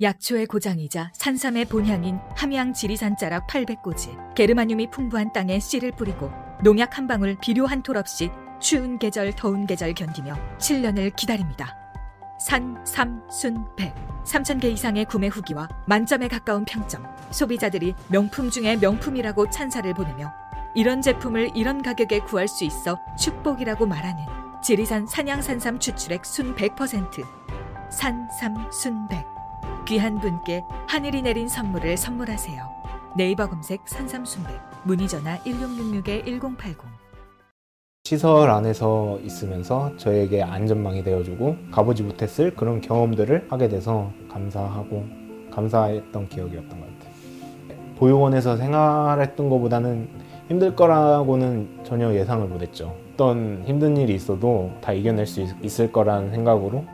약초의 고장이자 산삼의 본향인 함양 지리산 자락 800고지 게르마늄이 풍부한 땅에 씨를 뿌리고 농약 한 방울 비료 한 톨 없이 추운 계절 더운 계절 견디며 7년을 기다립니다. 산, 삼, 순, 백. 3,000개 이상의 구매 후기와 만점에 가까운 평점 소비자들이 명품 중에 명품이라고 찬사를 보내며 이런 제품을 이런 가격에 구할 수 있어 축복이라고 말하는 지리산 산양산삼 추출액 순 100% 산삼 순백 귀한 분께 하늘이 내린 선물을 선물하세요. 네이버 검색 산삼 순백 문의 전화 1666-1080 시설 안에서 있으면서 저에게 안전망이 되어주고 가보지 못했을 그런 경험들을 하게 돼서 감사하고 감사했던 기억이었던 것 같아요. 보육원에서 생활했던 것보다는 힘들 거라고는 전혀 예상을 못했죠. 어떤 힘든 일이 있어도 다 이겨낼 수 있- 있을 거라는 생각으로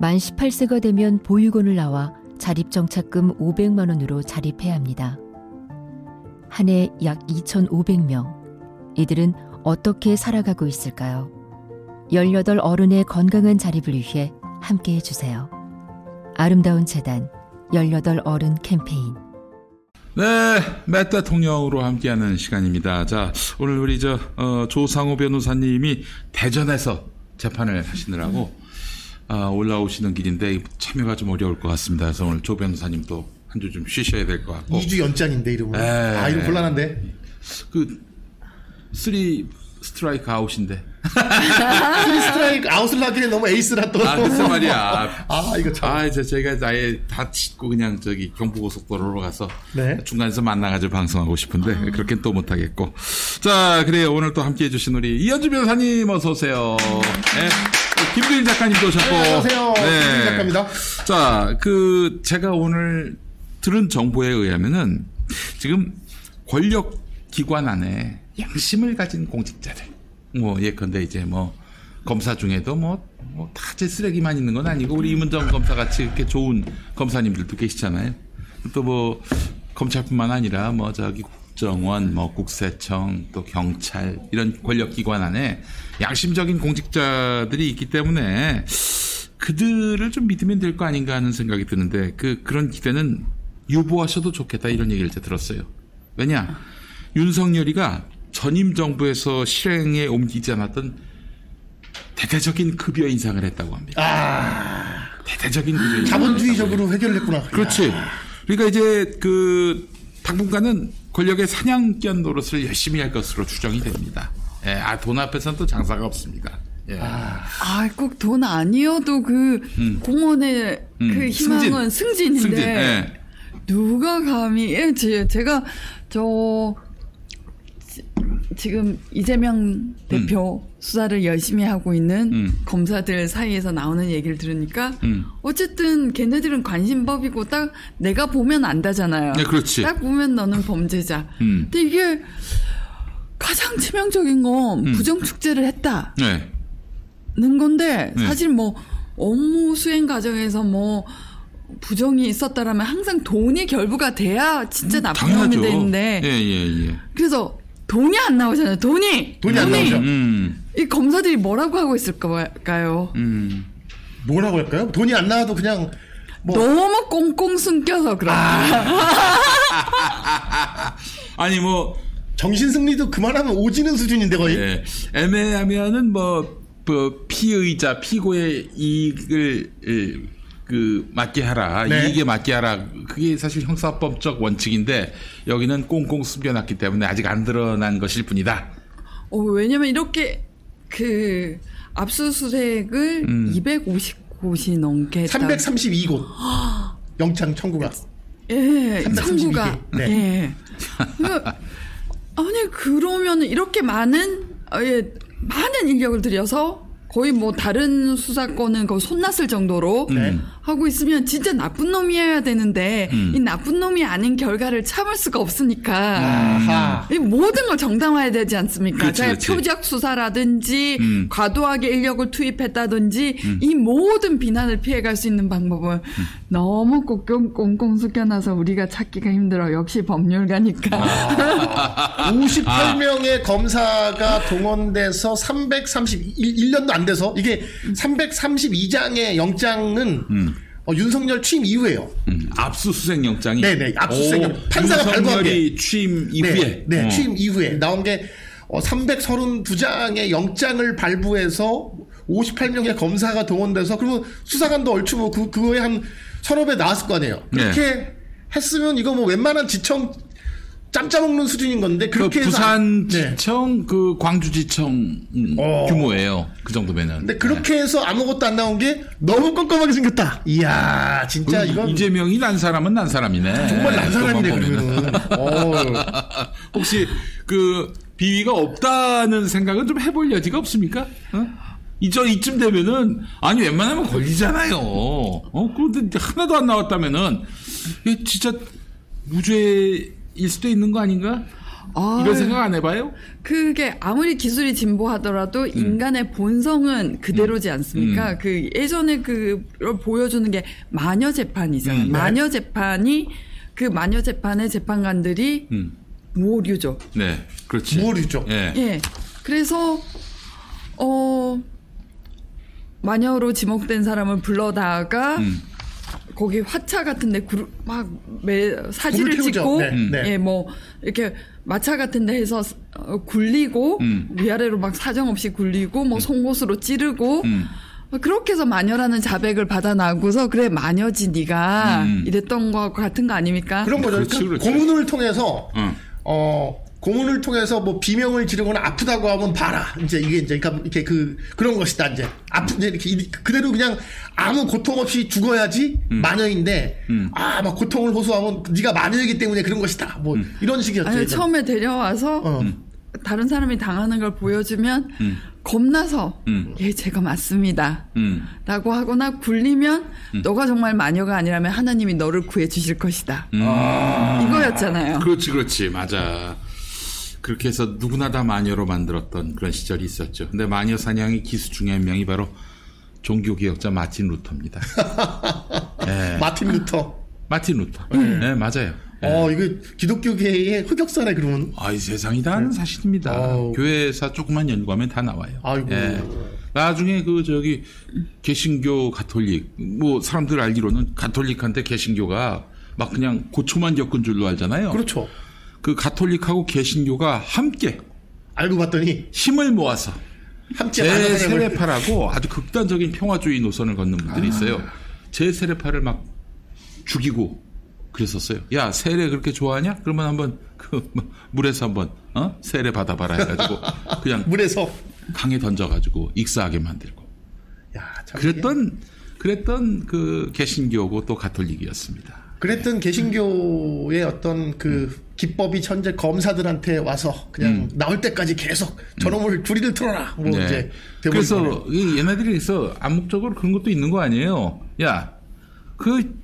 만 18세가 되면 보육원을 나와 자립정착금 500만 원으로 자립해야 합니다. 한 해 약 2,500명. 이들은 어떻게 살아가고 있을까요? 18 어른의 건강한 자립을 위해 함께 해주세요. 아름다운 재단 18 어른 캠페인 네, 맷 대통령으로 함께하는 시간입니다. 자, 오늘 우리 저 어, 조상호 변호사님이 대전에서 재판을 하시느라고 아, 올라오시는 길인데 참여가 좀 어려울 것 같습니다. 그래서 오늘 조 변호사님도 한 주 좀 쉬셔야 될 것 같고 2주 연짱인데 이러면. 에. 아 이러면 곤란한데. 그 three 스트라이크 아웃인데 three 스트라이크 아웃을 하기에 너무 에이스라 또. 아 글쎄 말이야. 아 이거 참. 아, 이제 저희가 아예 다 짓고 그냥 저기 경부고속도로로 가서 네. 중간에서 만나가지고 방송하고 싶은데 그렇게는 또 못하겠고. 자, 그래요. 오늘 또 함께 해 주신 우리 이현주 변호사님 어서 오세요. 네. 김두인 작가님도 오셨고. 네, 안녕하세요. 네. 김두인 작가입니다. 자, 그 제가 오늘 들은 정보에 의하면은 지금 권력 기관 안에 양심을 가진 공직자들, 뭐 예컨대 이제 뭐 검사 중에도 뭐, 뭐 다제 쓰레기만 있는 건 아니고 우리 이문정 검사 같이 이렇게 좋은 검사님들도 계시잖아요. 또 뭐 검찰뿐만 아니라 뭐 저기 국정원, 뭐 국세청, 또 경찰 이런 권력 기관 안에 양심적인 공직자들이 있기 때문에 그들을 좀 믿으면 될 거 아닌가 하는 생각이 드는데 그 그런 기대는 유보하셔도 좋겠다 이런 얘기를 제가 들었어요. 왜냐 윤석열이가 전임 정부에서 실행에 옮기지 않았던 대대적인 급여 인상을 했다고 합니다. 아 대대적인 급여 인상. 자본주의적으로 해결했구나. 그렇지. 그러니까 이제 그 당분간은 권력의 사냥견 노릇을 열심히 할 것으로 추정이 됩니다. 예, 아, 돈 앞에서는 또 장사가 없습니다. 예. 아, 꼭 돈 아니어도 그 공원의 음, 그 희망은 승진. 인데 승진. 예. 누가 감히 예, 제- 제가 저 지- 지금 이재명 대표 수사를 열심히 하고 있는 음. 검사들 사이에서 나오는 얘기를 들으니까 음. 어쨌든 걔네들은 관심법이고 딱 내가 보면 안다잖아요. 네, 그렇지. 딱 보면 너는 범죄자. 음. 근데 이게 가장 치명적인 건 음. 부정 축제를 했다. 네. 는 건데 네. 사실 뭐 업무 수행 과정에서 뭐 부정이 있었다라면 항상 돈이 결부가 돼야 진짜 나쁜 놈이. 되는데 예, 예, 예. 그래서 돈이 안 나오잖아요. 돈이 돈이 안 나오죠. 음, 이 검사들이 뭐라고 하고 있을까요? 음. 뭐라고 할까요? 돈이 안 나와도 그냥 뭐 너무 꽁꽁 숨겨서 그런다. 아니, 뭐, 정신 승리도 그만하면 오지는 수준인데 거의. 예. 애매하면은 뭐, 그 피의자, 피고의 이익을, 예, 그, 맞게 하라. 네. 이익에 맞게 하라. 그게 사실 형사법적 원칙인데, 여기는 꽁꽁 숨겨놨기 때문에 아직 안 드러난 것일 뿐이다. 어, 왜냐면 이렇게 그 압수수색을 음. 250곳이 넘게 했다. 332곳 영장 청구가. 예, 332 청구가. 개. 네. 예. 그러니까 아니 그러면 이렇게 많은 어, 예, 많은 인력을 들여서 거의 뭐 다른 수사권은 거의 손났을 정도로 네. 하고 있으면 진짜 나쁜 놈이어야 되는데 음. 이 나쁜 놈이 아닌 결과를 참을 수가 없으니까 아하. 이 모든 걸 정당화해야 되지 않습니까? 그렇지, 그렇지. 표적 수사라든지 음. 과도하게 인력을 투입했다든지 이 모든 비난을 피해갈 수 있는 방법은 음. 너무 꽁꽁 꽁꽁 숙여놔서 우리가 찾기가 힘들어. 역시 법률가니까. 아. 58명의 검사가 동원돼서 331, 1년도 안 돼서 이게 332장의 영장은 음. 어, 윤석열 취임 이후에요. 음, 압수수색 영장이 네네, 압수수색 오, 영장. 판사가 발부한 윤석열이 취임 이후에 네, 네, 어. 취임 이후에 나온 게 어, 332장의 영장을 발부해서 58명의 검사가 동원돼서 그리고 수사관도 얼추 뭐 그, 그거에 한 배 나왔을 거 아니에요. 그렇게 네. 했으면 이거 뭐 웬만한 지청 짬짜 먹는 수준인 건데 그 그렇게 해서 부산 안- 네. 지청 그 광주 지청 음, 어. 규모예요. 그 정도면은. 근데 그렇게 해서 아무것도 안 나온 게 너무 껌껌하게 생겼다. 이야, 진짜 그 이건 이재명이 난 사람은 난 사람이네. 정말 난 사람이네. 어. 혹시 그 비위가 없다는 생각은 좀 해볼 여지가 없습니까? 어? 이저 이쯤 되면은 아니 웬만하면 걸리잖아요. 어 그런데 이제 하나도 안 나왔다면은 이게 진짜 무죄일 수도 있는 거 아닌가? 아, 이런 생각 안 해봐요? 그게 아무리 기술이 진보하더라도 인간의 본성은 그대로지 않습니까? 음. 그 예전에 그 보여주는 게 마녀 재판이잖아요. 음, 네. 마녀 재판이 그 마녀 재판의 재판관들이 음, 무오류죠. 네, 그렇지. 무오류죠. 예. 예. 그래서 어 마녀로 지목된 사람을 불러다가 음. 거기 화차 같은데 막 매, 사진을. 찍고 네, 음. 네. 예 뭐 이렇게 마차 같은데 해서 어, 굴리고 음. 위아래로 막 사정 없이 굴리고 뭐 송곳으로 찌르고 음. 그렇게 해서 마녀라는 자백을 받아나고서 그래 마녀지 네가 음. 이랬던 거 같은 거 아닙니까? 그런 거죠. 그렇지, 그러니까 그렇지. 고문을 통해서 응. 어 고문을 통해서 뭐 비명을 지르거나 아프다고 하면 봐라. 이제 이게 이제 그러니까 이렇게 그 그런 것이다 이제 아프 이제 이렇게 이- 그대로 그냥 아무 고통 없이 죽어야지 음. 마녀인데 아막 고통을 호소하면 네가 마녀이기 때문에 그런 것이다. 뭐 음. 이런 식이었죠. 아니. 처음에 데려와서 어. 다른 사람이 당하는 걸 보여주면 음. 겁나서 음. 예 제가 맞습니다. 음. 라고 하거나 굴리면 너가 정말 마녀가 아니라면 하나님이 너를 구해 주실 것이다. 음. 이거였잖아요. 그렇지, 그렇지, 맞아. 그렇게 해서 누구나 다 마녀로 만들었던 그런 시절이 있었죠. 근데 마녀 사냥의 기수 중에 한 명이 바로 종교 개혁자 마틴 루터입니다. 예, 마틴 루터. 마틴 루터. 네, 맞아요. 예. 어 이거 기독교계의 흑역사네 그러면. 아 이 세상이 다 아는 사실입니다. 아우. 교회사 조금만 연구하면 다 나와요. 아이고. 예. 나중에 그 저기 개신교 가톨릭 뭐 사람들 알기로는 가톨릭한테 개신교가 막 그냥 고초만 겪은 줄로 알잖아요. 그렇죠. 그 가톨릭하고 개신교가 함께 알고 봤더니 힘을 모아서 함께 제세례파라고 아주 극단적인 평화주의 노선을 걷는 분들이 있어요. 제세례파를 막 죽이고 그랬었어요. 야 세례 그렇게 좋아하냐? 그러면 한번 그 물에서 한번 어 세례 받아봐라 해가지고 그냥 물에서 강에 던져가지고 익사하게 만들고 야, 참 그랬던 그랬던 그 개신교고 또 가톨릭이었습니다. 그랬던 개신교의 어떤 그 기법이 현재 검사들한테 와서 그냥 나올 때까지 계속 저놈을 줄이를 틀어라. 뭐 네. 이제 그래서 이 얘네들이 그래서 암묵적으로 그런 것도 있는 거 아니에요. 야, 그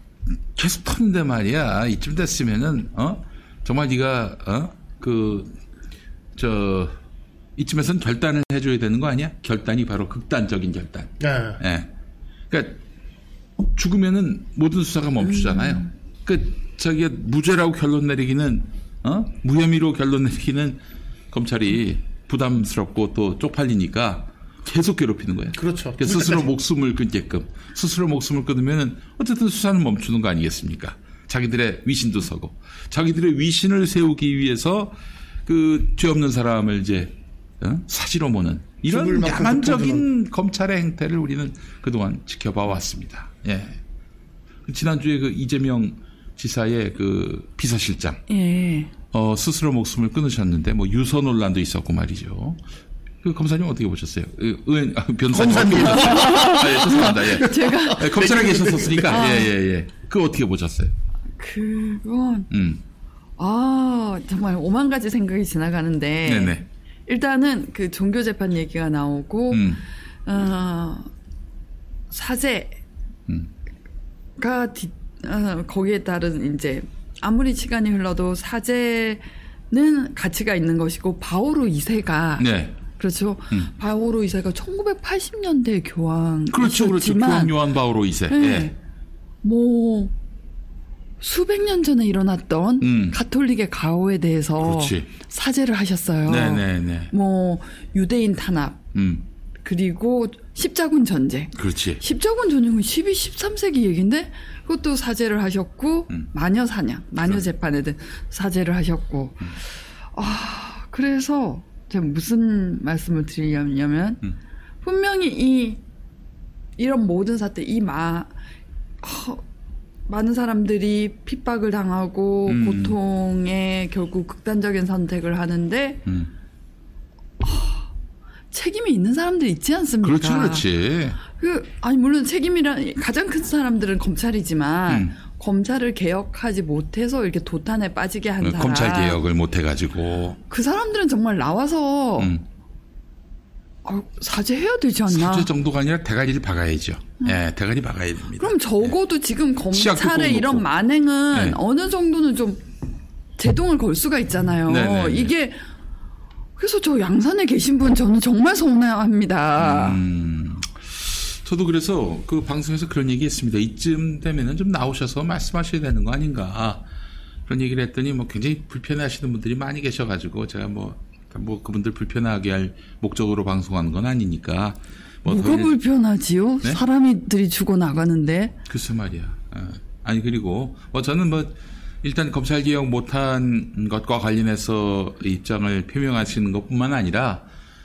계속 터는데 말이야. 이쯤 됐으면은 어 정말 네가 어그저 이쯤에선 결단을 해줘야 되는 거 아니야? 결단이 바로 극단적인 결단. 네. 예. 그러니까 죽으면은 모든 수사가 멈추잖아요. 그 저기 무죄라고 결론 내리기는 어 무혐의로 결론 내리기는 검찰이 부담스럽고 또 쪽팔리니까 계속 괴롭히는 거예요. 그렇죠. 그러니까 스스로 끝까지. 목숨을 끊게끔 스스로 목숨을 끊으면은 어쨌든 수사는 멈추는 거 아니겠습니까? 자기들의 위신도 서고 자기들의 위신을 세우기 위해서 그 죄 없는 사람을 이제 어? 사지로 모는 이런 야만적인 검찰의 행태를 우리는 그동안 지켜봐 왔습니다. 예. 지난주에 그 이재명 지사의 그 비서실장 예. 어, 스스로 목숨을 끊으셨는데 뭐 유서 논란도 있었고 말이죠. 그 검사님 어떻게 보셨어요? 의- 의원 아, 변호사님 검사님. 아, 예, 죄송합니다. 예. 제가 예, 검찰에 계셨었으니까 예예 예. 그 어떻게 보셨어요? 그건 음, 아 정말 오만 가지 생각이 지나가는데 네네. 일단은 그 종교 재판 얘기가 나오고 음, 어, 사제가 음. 뒤, 어, 거기에 따른 이제 아무리 시간이 흘러도 사제는 가치가 있는 것이고 바오로 2세가 네. 그렇죠. 음. 바오로 2세가 1980년대 교황 그렇죠, 그렇죠. 교황 요한 바오로 2세. 네. 예. 뭐 수백 년 전에 일어났던 음. 가톨릭의 가오에 대해서 그렇지. 사죄를 하셨어요. 네네네. 뭐 유대인 탄압 음, 그리고 십자군 전쟁. 그렇지. 십자군 전쟁은 12, 13세기 얘기인데 그것도 사죄를 하셨고 음. 마녀 사냥, 마녀 재판에 든 사죄를 하셨고 음. 아 그래서 제가 무슨 말씀을 드리냐면 음. 분명히 이 이런 모든 사태 이마 어, 많은 사람들이 핍박을 당하고 음. 고통에 결국 극단적인 선택을 하는데 음. 책임이 있는 사람들이 있지 않습니까? 그렇지, 그렇지. 그 아니 물론 책임이란 가장 큰 사람들은 검찰이지만 음. 검찰을 개혁하지 못해서 이렇게 도탄에 빠지게 한 사람 검찰 개혁을 못 해가지고. 그 사람들은 정말 나와서 음. 어, 사죄해야 되지 않나? 사죄 정도가 아니라 대가리를 박아야죠. 예, 대가리 박아야 됩니다. 그럼 적어도 지금 시약도 검찰의 꼭 이런. 만행은 네. 어느 정도는 좀 제동을 걸 수가 있잖아요. 네네네. 이게 그래서 저 양산에 계신 분 저는 정말 서운해합니다. 음, 저도 그래서 그 방송에서 그런 얘기 했습니다. 이쯤 되면은 좀 나오셔서 말씀하셔야 되는 거 아닌가. 그런 얘기를 했더니 뭐 굉장히 불편해 하시는 분들이 많이 계셔가지고 제가 뭐, 뭐 그분들 불편하게 할 목적으로 방송하는 건 아니니까. 뭐 뭐가 불편하지요? 네? 사람들이 죽어 나가는데 글쎄 말이야. 어. 아니 그리고 뭐 저는 뭐 일단 검찰 개혁 못한 것과 관련해서 입장을 표명하시는 것뿐만 아니라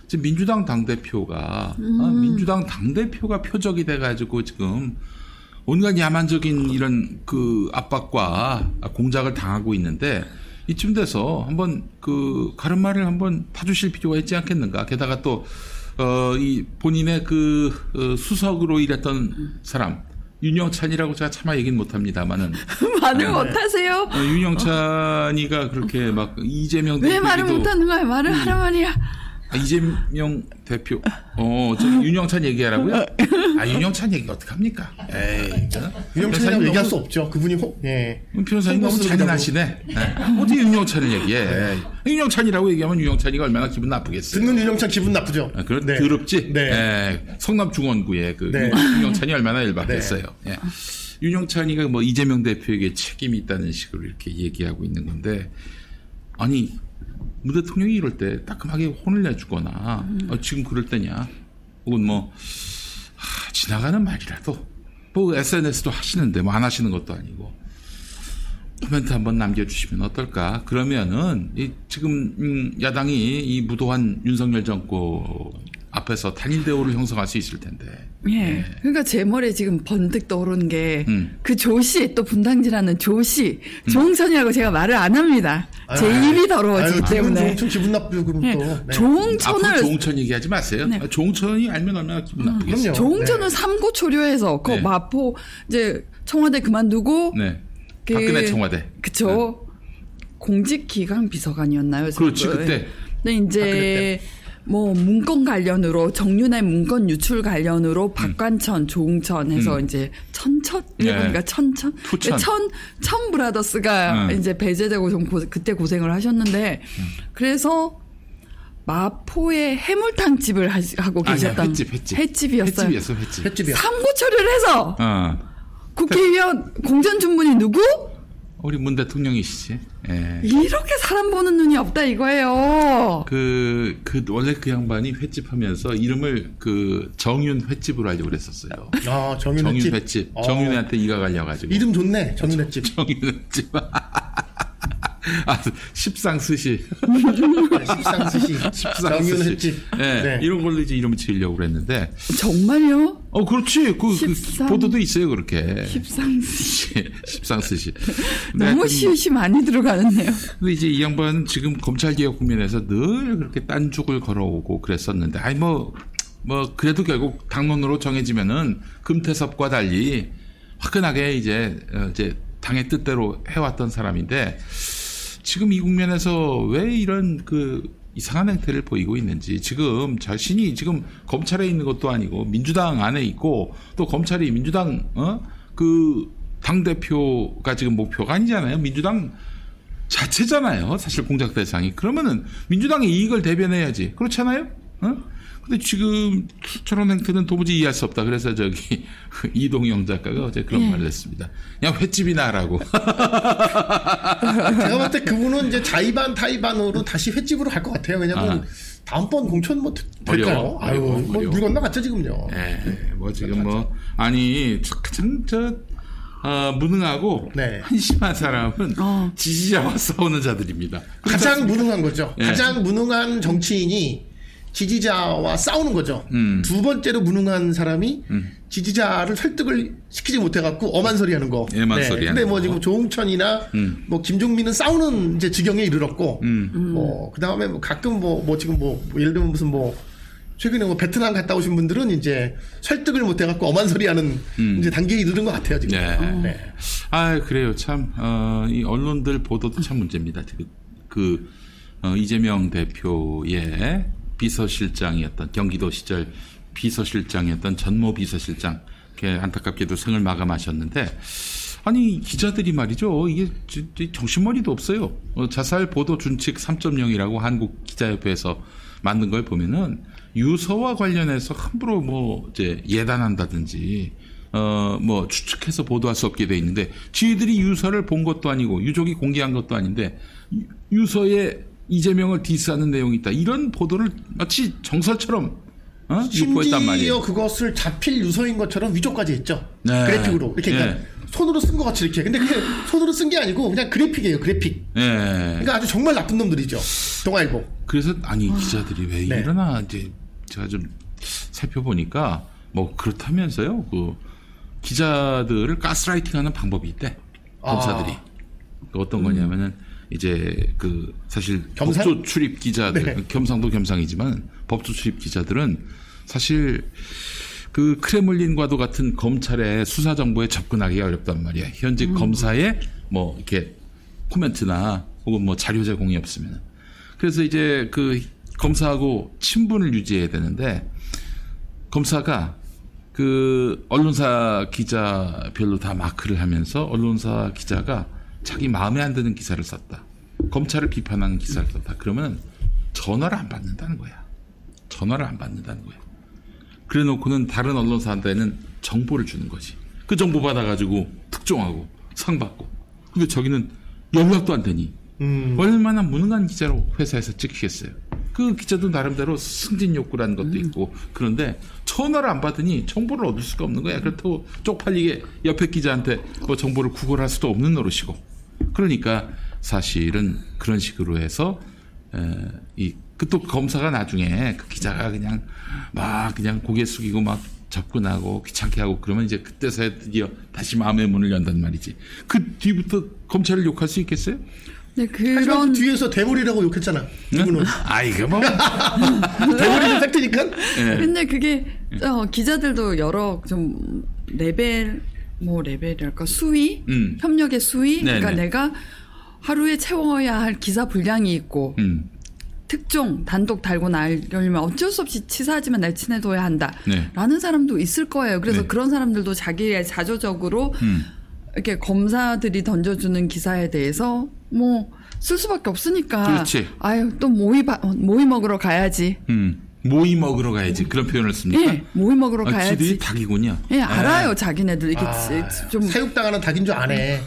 지금 민주당 당 대표가 어, 민주당 당 대표가 표적이 돼가지고 지금 온갖 야만적인 이런 그 압박과 공작을 당하고 있는데 이쯤 돼서 한번 그 가르마를 한번 타주실 필요가 있지 않겠는가. 게다가 또 어, 이 본인의 그 어, 수석으로 일했던 사람 윤영찬이라고 제가 차마 얘기는 못합니다만은 말을 네. 못하세요? 어, 윤영찬이가 그렇게 막 이재명 왜 말을 못하는 거야? 말을 음. 하란 말이야. 아, 이재명 대표 어, 저 윤영찬 얘기하라고요? 아 윤영찬 얘기 어떡 합니까? 에이, 변호사님 얘기할 수 없죠. 그분이 혹, 예. 윤 변호사님 너무. 잔인하시네. 네. 어떻게 윤영찬을 얘기해? 윤영찬이라고 얘기하면 윤영찬이가 얼마나 기분 나쁘겠어요. 듣는 유영찬 기분 나쁘죠. 아, 그런 네. 더럽지. 네. 예, 성남 중원구의 그 네. 윤영찬이 얼마나 열받겠어요. 예. 윤영찬이가 뭐 이재명 대표에게 책임이 있다는 식으로 이렇게 얘기하고 있는 건데 아니 문 대통령이 이럴 때 따끔하게 혼을 내주거나 어, 지금 그럴 때냐? 혹은 뭐 하, 지나가는 말이라도. 뭐 SNS도 하시는데 뭐 안 하시는 것도 아니고. 코멘트 한번 남겨주시면 어떨까? 그러면은 이 지금 음, 야당이 이 무도한 윤석열 정권 앞에서 단일 대우를 형성할 수 있을 텐데. 예. 그러니까 제 머리에 지금 번뜩 떠오르는 게 음. 그 조씨 또 분당지라는 조씨 조홍천이라고 제가 말을 안 합니다. 제 입이 더러워지기 아유, 때문에. 좋은 기분 나쁘고 그럼 예. 또. 네. 앞으로 조홍천을 조홍천 얘기하지 마세요. 네. 아, 조홍천이 알면 얼마나 기분 나쁘겠어요. 그럼요. 조홍천은 네. 삼고 초려해서 그 네. 마포 이제 청와대 그만두고 네. 그- 박근혜 청와대. 그쵸. 공직기강 비서관이었나요? 그렇지? 그때. 근데 이제 뭐 문건 관련으로 정윤의 문건 유출 관련으로 박관천, 조웅천 해서 음. 이제 천천 네. 이러니까 천천 투천. 천, 천 브라더스가 음. 이제 배제되고 좀 고- 그때 고생을 하셨는데 그래서 마포에 해물탕 집을 하고 아니야, 계셨던 횟집, 횟집. 횟집이었어요. 횟집이었어, 횟집. 횟집이야. 삼고 처리를 해서 어. 국회의원 공전 주문이 누구? 우리 문 대통령이시지. 예. 이렇게 사람 보는 눈이 없다 이거예요. 그, 그, 원래 그 양반이 횟집 하면서 이름을 그 정윤 횟집으로 하려고 그랬었어요. 아, 정윤 정윤 횟집. 횟집. 어. 정윤한테 이가 갈려가지고. 이름 좋네. 정윤 횟집. 정윤 횟집. 아, 십상스시. 십상스시. 정윤 횟집. 네, 네. 이런 걸로 이제 이름을 지으려고 그랬는데. 정말요? 어, 그렇지. 그, 그 십상- 보도도 있어요, 그렇게. 십상시. 십상스시. 너무 시옷이 많이 들어가는데요. 근데 이제 이 양반은 지금 검찰개혁 국면에서 늘 그렇게 딴죽을 걸어오고 그랬었는데, 아니, 뭐, 뭐, 그래도 결국 당론으로 정해지면은 금태섭과 달리 화끈하게 이제, 어, 이제 당의 뜻대로 해왔던 사람인데, 지금 이 국면에서 왜 이런 그 이상한 행태를 보이고 있는지 지금 자신이 지금 검찰에 있는 것도 아니고 민주당 안에 있고 또 검찰이 민주당 어 그 당 대표가 지금 목표가 아니잖아요. 민주당 자체잖아요. 사실 공작 대상이. 그러면은 민주당의 이익을 대변해야지. 그렇잖아요? 어 근데 지금 저런 행태는 도무지 이해할 수 없다. 그래서 저기 이동영 작가가 어제 그런 예. 말을 했습니다. 그냥 횟집이나 하라고. 제가 봤을 때 그분은 이제 자의반 타의반으로 다시 횟집으로 갈 것 같아요. 왜냐면 아. 다음번 공천 뭐 되- 될까요? 어려워, 아유, 어려워, 뭐 어려워. 물 건너갔죠 지금요. 예, 뭐 지금 뭐 아니 저- 가장 저 어, 무능하고 네. 한심한 사람은 어. 지지자와 싸우는 자들입니다. 가장 무능한 거죠. 예. 가장 무능한 정치인이 지지자와 싸우는 거죠. 음. 두 번째로 무능한 사람이 지지자를 설득을 시키지 못해갖고 엄한 소리 하는 거. 애만 소리 근데 뭐 거. 지금 조홍천이나 음. 뭐 김종민은 싸우는 이제 지경에 이르렀고, 음. 뭐, 그 다음에 뭐 가끔 뭐, 뭐 지금 뭐, 뭐 예를 들면 무슨 뭐, 최근에 뭐 베트남 갔다 오신 분들은 이제 설득을 못해갖고 엄한 소리 하는 이제 단계에 이르는 것 같아요, 지금. 네. 네. 아 그래요 참 어, 이 언론들 보도도 참 문제입니다. 지금 그 어, 이재명 대표의 비서실장이었던 경기도 시절 비서실장이었던 전모 비서실장 안타깝게도 생을 마감하셨는데 아니 기자들이 말이죠 이게 정신머리도 없어요. 어, 자살 보도 준칙 3.0이라고 한국 기자협회에서 만든 걸 보면은 유서와 관련해서 함부로 뭐 이제 예단한다든지 어 뭐 추측해서 보도할 수 없게 돼 있는데 지들이 유서를 본 것도 아니고 유족이 공개한 것도 아닌데 유- 유서에 이재명을 디스하는 내용이 있다 이런 보도를 마치 정설처럼 어? 유포했단 말이에요. 그것을 자필 유서인 것처럼 위조까지 했죠. 네. 그래픽으로. 이렇게 그러니까 네. 손으로 쓴 것 같이 이렇게. 근데 그게 손으로 쓴 게 아니고 그냥 그래픽이에요, 그래픽. 예. 그러니까 아주 정말 나쁜 놈들이죠. 동아일보. 그래서 아니 기자들이 왜 네. 이러나 이제 제가 좀 살펴보니까 뭐 그렇다면서요 그 기자들을 가스라이팅하는 방법이 있대 아. 검사들이 그 어떤 거냐면은 이제 그 사실 겸상? 법조 출입 기자들 네. 겸상도 겸상이지만 법조 출입 기자들은 사실 그 크레물린과도 같은 검찰의 수사 정보에 접근하기가 어렵단 말이야. 현직 검사의 뭐 이렇게 코멘트나 혹은 뭐 자료 제공이 없으면. 그래서 이제 그 검사하고 친분을 유지해야 되는데 검사가 그 언론사 기자별로 다 마크를 하면서 언론사 기자가 자기 마음에 안 드는 기사를 썼다. 검찰을 비판하는 기사를 썼다. 그러면 전화를 안 받는다는 거야. 전화를 안 받는다는 거야. 그래 놓고는 다른 언론사한테는 정보를 주는 거지. 그 정보 받아가지고 특종하고 상 받고. 근데 저기는 연락도 안 되니. 음. 얼마나 무능한 기자로 회사에서 찍히겠어요. 그 기자도 나름대로 승진 욕구라는 것도 있고 그런데 전화를 안 받으니 정보를 얻을 수가 없는 거야. 그렇다고 쪽팔리게 옆에 기자한테 뭐 정보를 구걸할 수도 없는 노릇이고. 그러니까 사실은 그런 식으로 해서 이 그 또 검사가 나중에 그 기자가 그냥 막 그냥 고개 숙이고 막 접근하고 귀찮게 하고 그러면 이제 그때서야 드디어 다시 마음의 문을 연단 말이지. 그 뒤부터 검찰을 욕할 수 있겠어요? 네, 하지만 그런 그 뒤에서 대물이라고 욕했잖아. 이분은. 아 이거 뭐 대물이는 팩트니까. 예. 근데 그게 어, 기자들도 여러 좀 레벨 뭐 레벨이랄까 수위 음. 협력의 수위 네네. 그러니까 내가 하루에 채워야 할 기사 분량이 있고 음. 특종 단독 달고 날려면 어쩔 수 없이 치사하지만 날 친해둬야 한다. 네. 라는 사람도 있을 거예요. 그래서 네. 그런 사람들도 자기의 자조적으로 음. 이렇게 검사들이 던져주는 기사에 대해서 뭐 쓸 수밖에 없으니까. 그렇지. 아유 또 모이 바- 모이 먹으러 가야지. 음. 모이 먹으러 가야지 그런 표현을 씁니까? 예, 모이 먹으러 아, 가야지. 지들이 닭이군요. 예, 알아요. 자기네들 이게 아, 좀 사육당하는 닭인 줄 아네.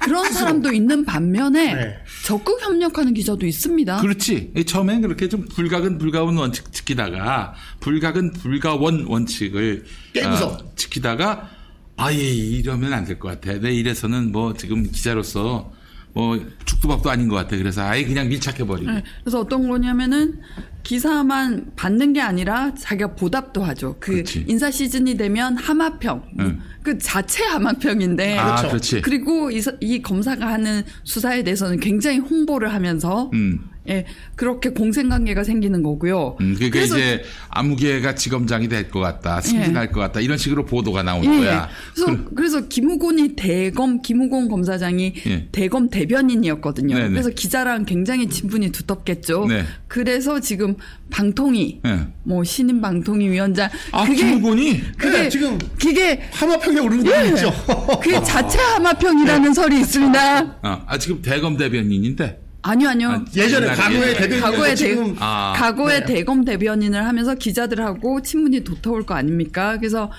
그런 사람도 있는 반면에 네. 적극 협력하는 기자도 있습니다. 그렇지. 이 처음엔 그렇게 좀 불가근 불가원 원칙 지키다가 불가근 불가원 원칙을 깨고서. 어, 지키다가 아예 이러면 안 될 것 같아. 내 이래서는 뭐 지금 기자로서 뭐 죽도 밥도 아닌 것 같아. 그래서 아예 그냥 밀착해 버리고. 네, 그래서 어떤 거냐면은 기사만 받는 게 아니라 자기가 보답도 하죠. 그 그렇지. 인사 시즌이 되면 하마평, 응. 그 자체 하마평인데 아, 그렇죠. 그렇지. 그리고 이, 사- 이 검사가 하는 수사에 대해서는 굉장히 홍보를 하면서 음. 예 그렇게 공생관계가 생기는 거고요. 음, 그러니까 그래서 이제 아무개가 지검장이 될 것 같다, 승진할 것 같다 이런 식으로 보도가 나오는 예, 거야. 그래서 그래서 김우곤이 대검 김우곤 검사장이 예. 대검 대변인이었거든요. 네네. 그래서 기자랑 굉장히 친분이 두텁겠죠. 네. 그래서 지금 방통위 예. 뭐 신임 방통위 위원장 아 그게 김우곤이 그게 네, 지금 그게 하마평에 오르는 예, 분 있죠. 그게 자체 하마평이라는 설이 있습니다. 아, 아, 지금 대검 대변인인데 아니요 아니요. 아, 예전에 옛날에 과거에 예전에. 대변인 과거에 대, 지금 아, 과거에 네. 대검 대변인을 하면서 기자들하고 친분이 도터울 거 아닙니까? 그래서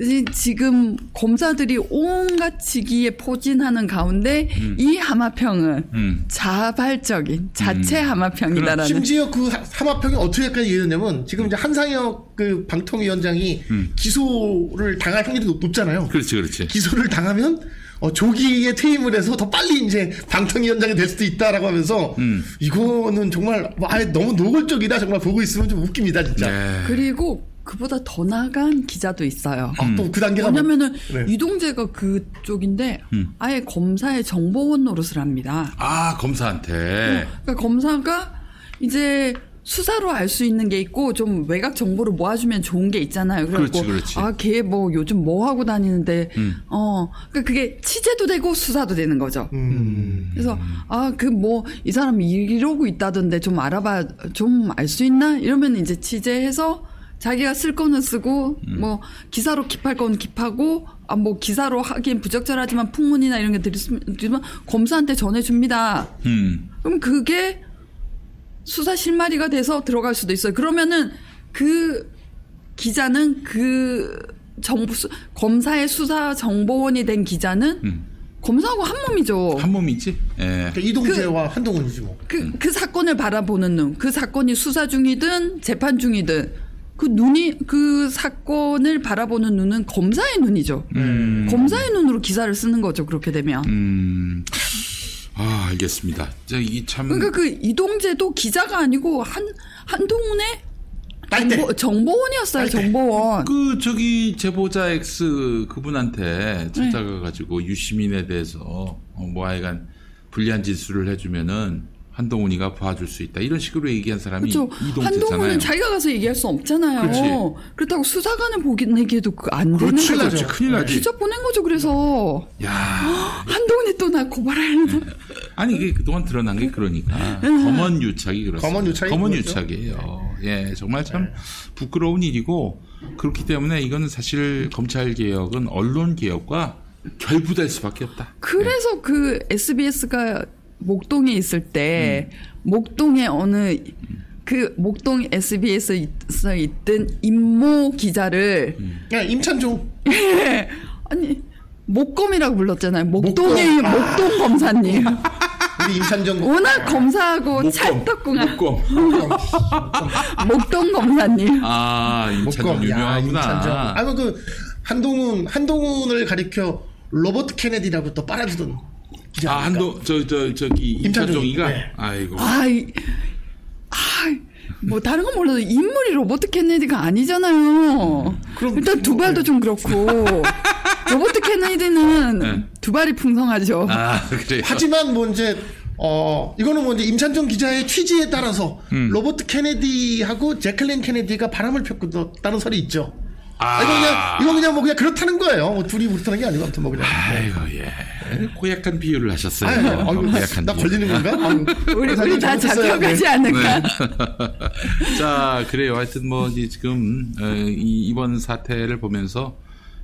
이- 지금 검사들이 온갖 직위에 포진하는 가운데 이 하마평은 음. 자발적인 자체 하마평이다라는 심지어 그 하- 하마평이 어떻게까지 이해되냐면 지금 이제 한상혁 그 방통위원장이 기소를 당할 확률이 높- 높잖아요. 그렇지, 그렇지. 기소를 당하면 어, 조기에 퇴임을 해서 더 빨리 이제 방통위원장이 될 수도 있다라고 하면서 음. 이거는 정말 뭐 아예 너무 노골적이다 정말 보고 있으면 좀 웃깁니다 진짜. 네. 그리고 그보다 더 나간 기자도 있어요. 아, 또그 단계가 뭐- 왜냐면은 네. 이동재가 그쪽인데 음. 아예 검사의 정보원 노릇을 합니다. 아, 검사한테. 그러니까 검사가 이제 수사로 알 수 있는 게 있고 좀 외곽 정보를 모아주면 좋은 게 있잖아요. 그래갖고 그렇지, 그렇지. 아, 걔 뭐 요즘 뭐 하고 다니는데 음. 어, 그러니까 그게 취재도 되고 수사도 되는 거죠. 음. 그래서 아 그 뭐 이 사람이 이러고 있다던데 좀 알아봐 좀 알 수 있나 이러면 이제 취재해서 자기가 쓸 거는 쓰고 음. 뭐 기사로 킵할 건 킵하고 아 뭐 기사로 하기엔 부적절하지만 풍문이나 이런 게 들으면 검사한테 전해줍니다. 음. 그럼 그게 수사 실마리가 돼서 들어갈 수도 있어요. 그러면은 그 기자는 그 정부 수, 검사의 수사 정보원이 된 기자는 음. 검사하고 한 몸이죠. 한 몸이지? 예. 그러니까 이동재와 한동훈이지 뭐. 그, 그 사건을 바라보는 눈, 그 사건이 수사 중이든 재판 중이든 그 눈이 그 사건을 바라보는 눈은 검사의 눈이죠. 검사의 눈으로 기사를 쓰는 거죠. 그렇게 되면. 음. 아, 알겠습니다. 저, 이 참. 그러니까 그 이동재도 기자가 아니고 한 한동훈의. 정보, 정보원이었어요. 정보원. 그 저기 제보자 X 그분한테 찾아가 가지고 유시민에 대해서 어, 뭐 하여간 불리한 진술을 해주면은 한동훈이가 봐줄 수 있다 이런 식으로 얘기한 사람이 그렇죠. 한동훈은 자기가 가서 얘기할 수 없잖아요. 그렇지. 그렇다고 수사관을 보기내기에도 그안 되는 그렇지, 거죠. 그렇지, 큰일 나지. 기자 보낸 거죠. 그래서 야, 한동훈이 또 나 고발하는. 아니 이게 그동안 드러난 게 그러니까 검언 유착이 그렇습니다. 검언 유착이 검언 그거죠. 유착이에요. 예, 정말 참 부끄러운 일이고 그렇기 때문에 이거는 사실 검찰 개혁은 언론 개혁과 결부될 수밖에 없다. 그래서 그 SBS가 목동에 있을 때 음. 목동에 어느 그 목동 SBS에 있던 임모 기자를 음. 야, 임찬종. 아니 목검이라고 불렀잖아요. 목동의 목검. 목동 검사님. 우리 임찬종. 워낙 검사하고 찰떡궁합 목검. 목동 검사님. 아, 목검. 야, 임찬종. 유명하구나. 아니 그 한동훈 한동훈을 가리켜 로버트 케네디라고 또 빨아주던 기자. 아, 한도 저 저 저기 임찬종이. 임찬종이가 네. 아이고. 아이, 아이, 뭐 다른 건 몰라도 인물이 로버트 케네디가 아니잖아요. 그럼 일단 두발도 좀 그렇고 로버트 케네디는 네. 두발이 풍성하죠. 아, 그래요. 하지만 뭐 이제 어 이거는 뭐 이제 임찬종 기자의 취지에 따라서 음. 로버트 케네디하고 재클린 케네디가 바람을 폈다는 설이 있죠. 아. 이거 그냥 이거 그냥 뭐 그냥 그렇다는 거예요. 뭐 둘이 그렇다는 게 아니고 아무튼 뭐 그냥. 아이고 예. 고약한 비유를 하셨어요. 아유, 아유, 고약한 나 비유. 걸리는 건가? 아유, 우리 우리 다. 잡혀가지 네. 않을까. 자, 그래요. 하여튼 뭐 지금 어, 이 이번 사태를 보면서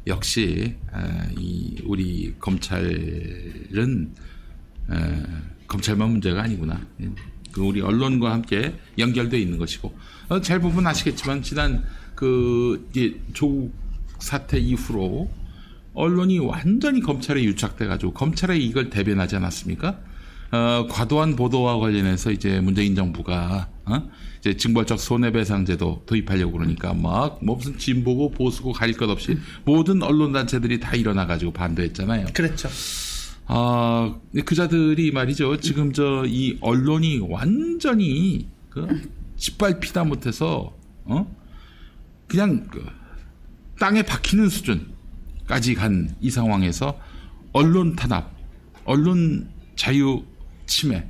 역시 어, 이 우리 검찰은 어, 검찰만 문제가 아니구나. 예. 그 우리 언론과 함께 연결돼 있는 것이고 어, 잘 보면 아시겠지만 지난 그 이제 조국 사태 이후로 언론이 완전히 검찰에 유착돼 가지고 검찰에 이걸 대변하지 않았습니까? 어, 과도한 보도와 관련해서 이제 문재인 정부가 어? 이제 징벌적 손해배상제도 도입하려고 그러니까 막 뭐 무슨 진보고 보수고 가릴 것 없이 모든 언론 단체들이 다 일어나 가지고 반대했잖아요. 그랬죠. 아, 그자들이 말이죠. 지금 저 이 언론이 완전히 그 짓밟히다 못해서 어 그냥 그 땅에 박히는 수준까지 간 이 상황에서 언론 탄압, 언론 자유 침해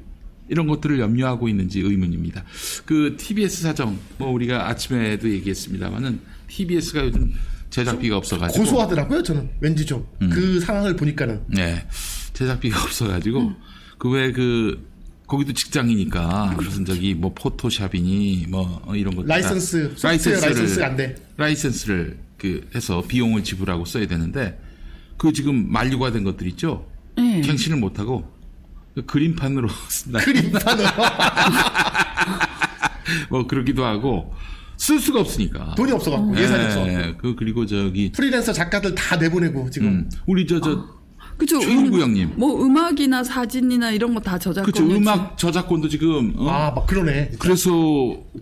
이런 것들을 염려하고 있는지 의문입니다. 그 TBS 사정 뭐 우리가 아침에도 얘기했습니다만은 TBS가 요즘 제작비가 없어가지고 고소하더라고요. 저는 왠지 좀 음. 그 상황을 보니까는 네. 제작비가 없어가지고, 그 외에 그, 거기도 직장이니까, 무슨 저기 뭐 포토샵이니, 뭐 어, 이런 것들. 다 라이선스, 소프트웨어 라이선스가 안 돼. 라이센스를 그 해서 비용을 지불하고 써야 되는데, 그 지금 만료가 된 것들 있죠? 네. 갱신을 못 하고, 그 그림판으로 쓴다. 그림판으로 뭐 그러기도 하고, 쓸 수가 없으니까. 돈이 없어갖고 예산이 없어. 네, 그 그리고 저기 프리랜서 작가들 다 내보내고 지금 음, 우리 저저 그죠. 최일구 음, 형님. 뭐 음악이나 사진이나 이런 거 다 저작권. 그쵸 음악 저작권도 지금 어? 아 막 그러네. 그래서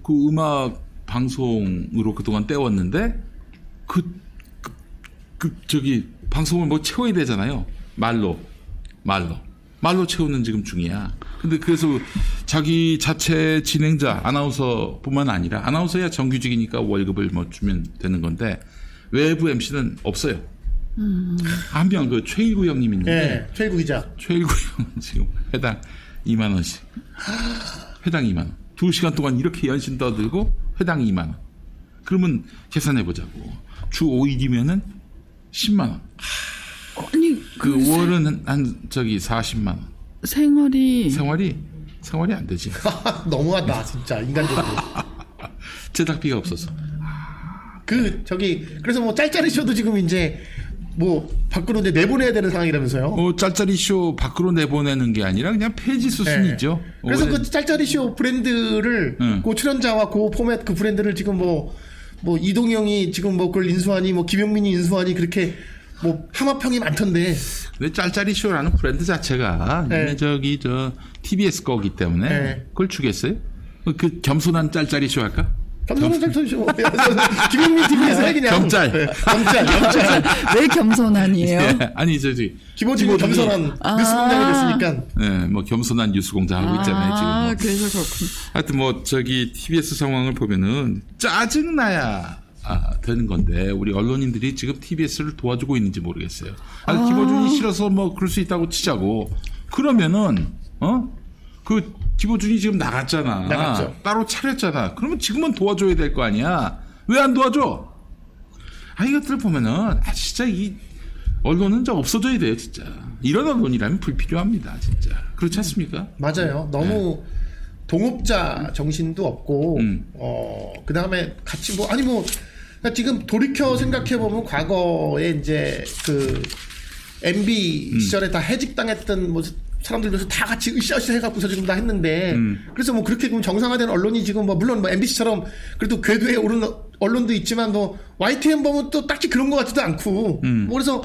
그 음악 방송으로 그동안 때웠는데 그, 그, 그 저기 방송을 뭐 채워야 되잖아요. 말로 말로 말로 채우는 지금 중이야. 근데 그래서 자기 자체 진행자 아나운서뿐만 아니라 아나운서야 정규직이니까 월급을 뭐 주면 되는 건데 외부 MC는 없어요. 한명그 최일구 형님 있는데 예, 최일구 기자. 최일구 형은 지금 회당 2만 원씩. 회당 2만 원. 두 시간 동안 이렇게 연신 떠들고 회당 2만 원. 그러면 계산해 보자고. 주 5일이면은 10만 원. 아니 그그 월은 한, 한 저기 40만 원. 생활이 생활이 생활이 안 되지. 너무하다 진짜 인간적으로. 제작비가 없어서. 그 저기 그래서 뭐 짤짤이 쇼도 지금 이제 뭐 밖으로 이제 내보내야 되는 상황이라면서요. 어, 짤짤이 쇼 밖으로 내보내는 게 아니라 그냥 폐지 수순이죠. 네. 그래서 원래- 그 짤짤이 쇼 브랜드를 응. 그 출연자와 그 포맷 그 브랜드를 지금 뭐뭐 이동영이 지금 뭐 그걸 인수하니 뭐 김용민이 인수하니 그렇게 뭐 하마평이 많던데 근데 짤짤이 쇼라는 브랜드 자체가 네. 저기 저 TBS 거기 때문에 네. 그걸 주겠어요? 그 겸손한 짤짤이 쇼 할까? 겸손한 짤짤이 쇼 김용민 TV에서 해 그냥 겸짤. 네, 겸짤 겸짤 왜 겸손한이에요? 예, 아니 저기 기본적으로 겸손한 뉴스공장이 됐으니까 예, 뭐 겸손한 뉴스 공장 하고 있잖아요 지금. 아, 뭐. 그래서 그렇군. 하여튼 뭐 저기 TBS 상황을 보면은 짜증 나야 아, 되는 건데 우리 언론인들이 지금 TBS를 도와주고 있는지 모르겠어요. 아, 김어준이 싫어서 뭐 그럴 수 있다고 치자고 그러면은 어 그 김어준이 지금 나갔잖아. 나갔죠. 따로 차렸잖아. 그러면 지금은 도와줘야 될 거 아니야. 왜 안 도와줘? 아 이것들 보면은 아 진짜 이 언론은 좀 없어져야 돼요 진짜. 이런 언론이라면 불필요합니다 진짜. 그렇지 않습니까? 맞아요. 너무 동업자 정신도 없고, 음. 어, 그 다음에 같이 뭐, 아니 뭐, 그러니까 지금 돌이켜 생각해 보면 과거에 이제 그 MB 음. 시절에 다 해직당했던 뭐 사람들 중에서 다 같이 으쌰으쌰 해갖고서 지금 다 했는데, 음. 그래서 뭐 그렇게 그럼 정상화된 언론이 지금 뭐 물론 뭐 MBC처럼 그래도 궤도에 오른 언론도 있지만 뭐 YTN 보면 또 딱히 그런 것 같지도 않고, 음. 뭐 그래서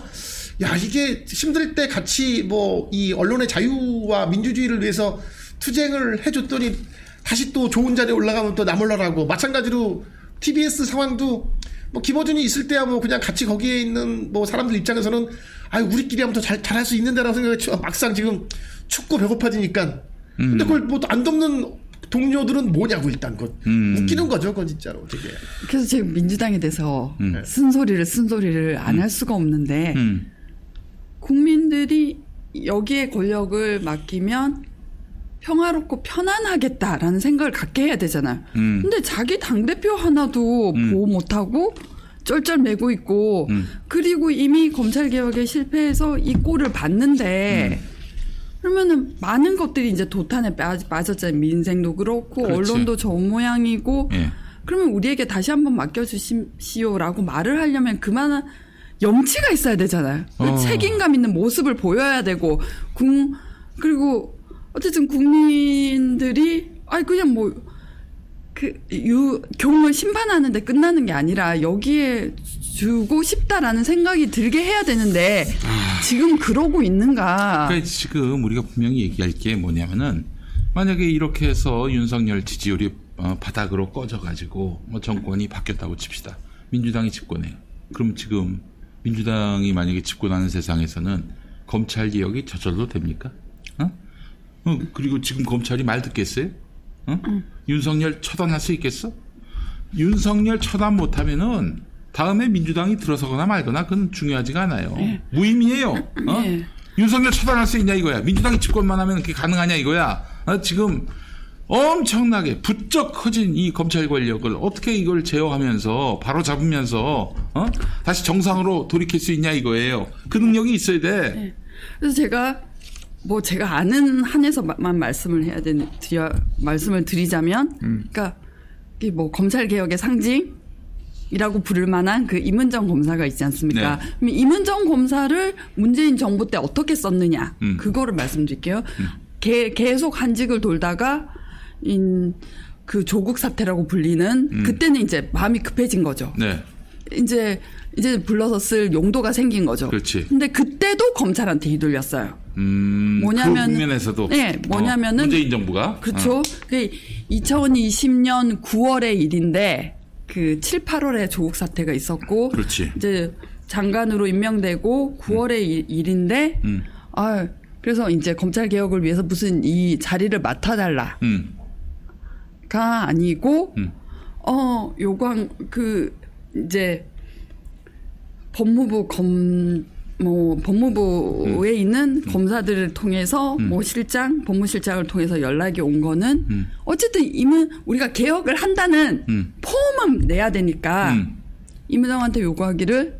야 이게 힘들 때 같이 뭐 이 언론의 자유와 민주주의를 위해서 투쟁을 해줬더니 다시 또 좋은 자리에 올라가면 또 나몰라라고 마찬가지로 TBS 상황도 뭐 김어준이 있을 때야 뭐 그냥 같이 거기에 있는 뭐 사람들 입장에서는 아유 우리끼리 하면 더 잘 잘할 수 있는데라고 생각했지 막상 지금 춥고 배고파지니까 근데 그걸 뭐 안 돕는 동료들은 뭐냐고 일단 그건 음. 웃기는 거죠 그건 진짜로 되게 그래서 지금 민주당에 대해서 음. 쓴소리를 쓴소리를 안 할 수가 없는데 음. 국민들이 여기에 권력을 맡기면 평화롭고 편안하겠다라는 생각을 갖게 해야 되잖아요. 음. 근데 자기 당 대표 하나도 보호 못하고 쩔쩔매고 있고 음. 그리고 이미 검찰 개혁에 실패해서 이 꼴을 봤는데 음. 그러면은 많은 것들이 이제 도탄에 빠- 빠졌잖아요. 민생도 그렇고 그렇지. 언론도 저 모양이고 예. 그러면 우리에게 다시 한번 맡겨주십시오라고 말을 하려면 그만한 염치가 있어야 되잖아요. 어. 책임감 있는 모습을 보여야 되고, 국, 그리고 어쨌든 국민들이, 아니, 그냥 뭐, 그, 유, 경을 심판하는데 끝나는 게 아니라 여기에 주고 싶다라는 생각이 들게 해야 되는데, 지금 그러고 있는가. 그러니까 지금 우리가 분명히 얘기할 게 뭐냐면은 만약에 이렇게 해서 윤석열 지지율이 어, 바닥으로 꺼져가지고 뭐 정권이 바뀌었다고 칩시다. 민주당이 집권해요. 그럼 지금 민주당이 만약에 집권하는 세상에서는 검찰 개혁이 저절로 됩니까? 어? 어, 그리고 지금 검찰이 말 듣겠어요? 어? 윤석열 처단할 수 있겠어? 윤석열 처단 못하면은 다음에 민주당이 들어서거나 말거나 그건 중요하지가 않아요. 무의미해요. 어? 네. 윤석열 처단할 수 있냐 이거야. 민주당이 집권만 하면 그게 가능하냐 이거야. 어, 지금 엄청나게 부쩍 커진 이 검찰 권력을 어떻게 이걸 제어하면서 바로 잡으면서 어? 다시 정상으로 돌이킬 수 있냐 이거예요. 그 능력이 있어야 돼. 그래서 제가 뭐 제가 아는 한에서만 말씀을 해야 되는 드려 말씀을 드리자면 그러니까 이게 뭐 검찰 개혁의 상징 이라고 부를 만한 그 임은정 검사가 있지 않습니까? 네. 그럼 임은정 검사를 문재인 정부 때 어떻게 썼느냐 음. 그거를 말씀드릴게요. 개- 계속 한직을 돌다가 인 그 조국 사태라고 불리는 음. 그때는 이제 마음이 급해진 거죠. 네. 이제 이제 불러서 쓸 용도가 생긴 거죠. 그렇지. 근데 그때도 검찰한테 휘둘렸어요. 음, 뭐냐면- 그 국면에서도 네, 뭐냐면은- 어, 문재인 정부가 그렇죠. 어, 그 2020년 9월의 일인데 그 7, 8월에 조국 사태가 있었고 그렇지. 이제 장관으로 임명되고 9월의 일, 일인데 음. 아 그래서 이제 검찰 개혁을 위해서 무슨 이 자리를 맡아달라가 음, 아니고 음. 어 요광 그 이제 법무부 검 뭐 법무부에 음. 있는 검사들을 통해서 뭐 실장 법무실장을 통해서 연락이 온 거는 음. 어쨌든 이문 우리가 개혁을 한다는 음. 포음은 내야 되니까 음. 이문정한테 요구하기를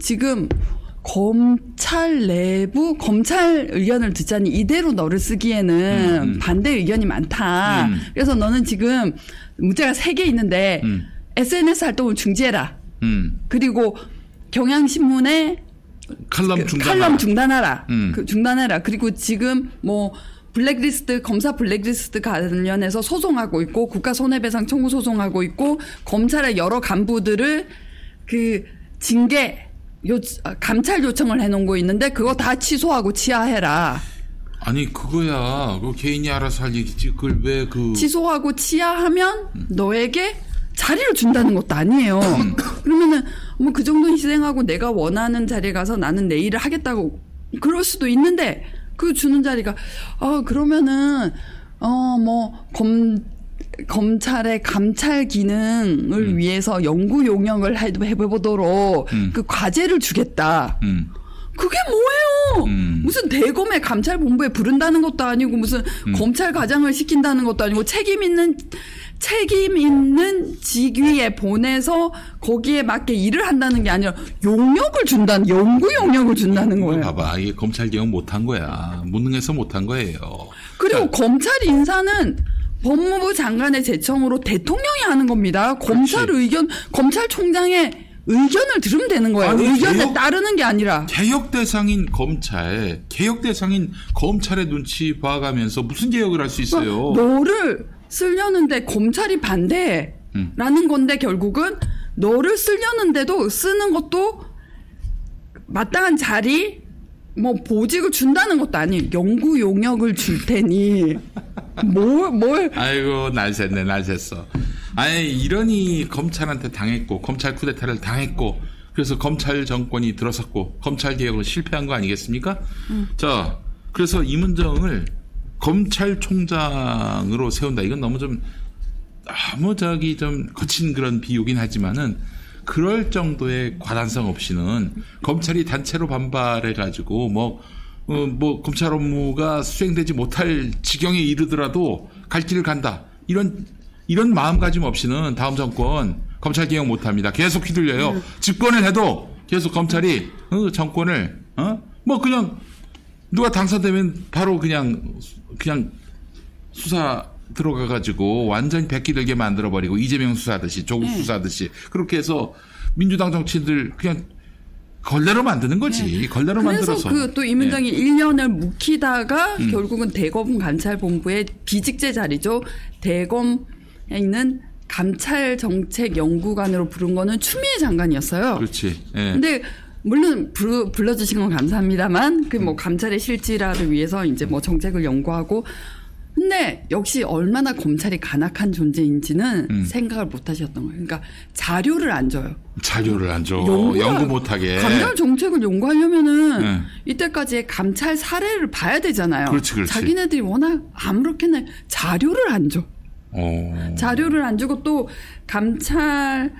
지금 검찰 내부 검찰 의견을 듣자니 이대로 너를 쓰기에는 음, 음. 반대 의견이 많다. 음. 그래서 너는 지금 문제가 세 개 있는데 음. SNS 활동을 중지해라. 음. 그리고 경향신문에 칼럼 그 중단 칼럼 중단하라. 음. 그 중단해라. 그리고 지금 뭐 블랙리스트 검사 블랙리스트 관련해서 소송하고 있고 국가 손해배상 청구 소송하고 있고 검찰의 여러 간부들을 그 징계 요 아, 감찰 요청을 해놓은 거 있는데 그거 다 취소하고 치하해라. 아니 그거야 그 개인이 알아서 할 얘기지 그걸 왜 그 취소하고 치하하면 너에게 자리를 준다는 것도 아니에요. 그러면은 뭐그 정도 희생하고 내가 원하는 자리에 가서 나는 내 일을 하겠다고 그럴 수도 있는데 그 주는 자리가 아 그러면은 어 뭐 검 검찰의 감찰 기능을 위해서 연구 용역을 해- 해보도록 음. 그 과제를 주겠다. 음. 그게 뭐예요? 음. 무슨 대검의 감찰본부에 부른다는 것도 아니고 무슨 음. 검찰 과장을 시킨다는 것도 아니고 책임 있는 책임 있는 직위에 보내서 거기에 맞게 일을 한다는 게 아니라 용역을 준다는 연구 용역을 준다는 거예요. 봐봐 이게 검찰 개혁 못한 거야 무능해서 못한 거예요 그리고 자, 검찰 인사는 법무부 장관의 제청으로 대통령이 하는 겁니다. 검찰 그렇지. 의견 검찰총장의 의견을 들으면 되는 거예요. 아니, 의견에 개혁- 따르는 게 아니라 개혁 대상인 검찰 개혁 대상인 검찰의 눈치 봐가면서 무슨 개혁을 할 수 있어요 너를 쓰려는데 검찰이 반대라는 음. 건데 결국은 너를 쓰려는데도 쓰는 것도 마땅한 자리 뭐 보직을 준다는 것도 아니에요. 연구 용역을 줄 테니 뭘 뭘 아이고 날 샜네 날 샜어. 아니 이러니 검찰한테 당했고 검찰 쿠데타를 당했고 그래서 검찰 정권이 들어섰고 검찰 개혁을 실패한 거 아니겠습니까? 자 그래서 이문정을 검찰총장으로 세운다. 이건 너무 좀 너무 저기 좀 거친 그런 비유긴 하지만은 그럴 정도의 과단성 없이는 검찰이 단체로 반발해 가지고 뭐 어, 뭐 검찰 업무가 수행되지 못할 지경에 이르더라도 갈 길을 간다. 이런 이런 마음가짐 없이는 다음 정권 검찰 개혁 못 합니다. 계속 휘둘려요. 집권을 해도 계속 검찰이 어, 정권을 어? 뭐 그냥 누가 당선되면 바로 그냥 그냥 수사 들어가 가지고 완전히 백기 들게 만들어 버리고 이재명 수사하듯이 조국 수사하듯이 그렇게 해서 민주당 정치인들 그냥 걸레로 만드는 거지. 걸레로 그래서 만들어서. 그 또 이문정이 예. 1년을 묵히다가 음. 결국은 대검 감찰본부의 비직제 자리죠. 대검에 있는 감찰 정책 연구관으로 부른 거는 추미애 장관이었어요. 그렇지. 예. 근데 물론 부르, 불러주신 건 감사합니다만 그 음. 뭐 감찰의 실질화를 위해서 이제 뭐 정책을 연구하고 근데 역시 얼마나 검찰이 간악한 존재인지는 음. 생각을 못 하셨던 거예요. 그러니까 자료를 안 줘요. 자료를 안 줘. 연구가- 연구 못하게. 감찰 정책을 연구하려면은 네. 이때까지의 감찰 사례를 봐야 되잖아요. 그렇지, 그렇지. 자기네들이 워낙 아무렇게나 자료를 안 줘. 어. 자료를 안 주고 또 감찰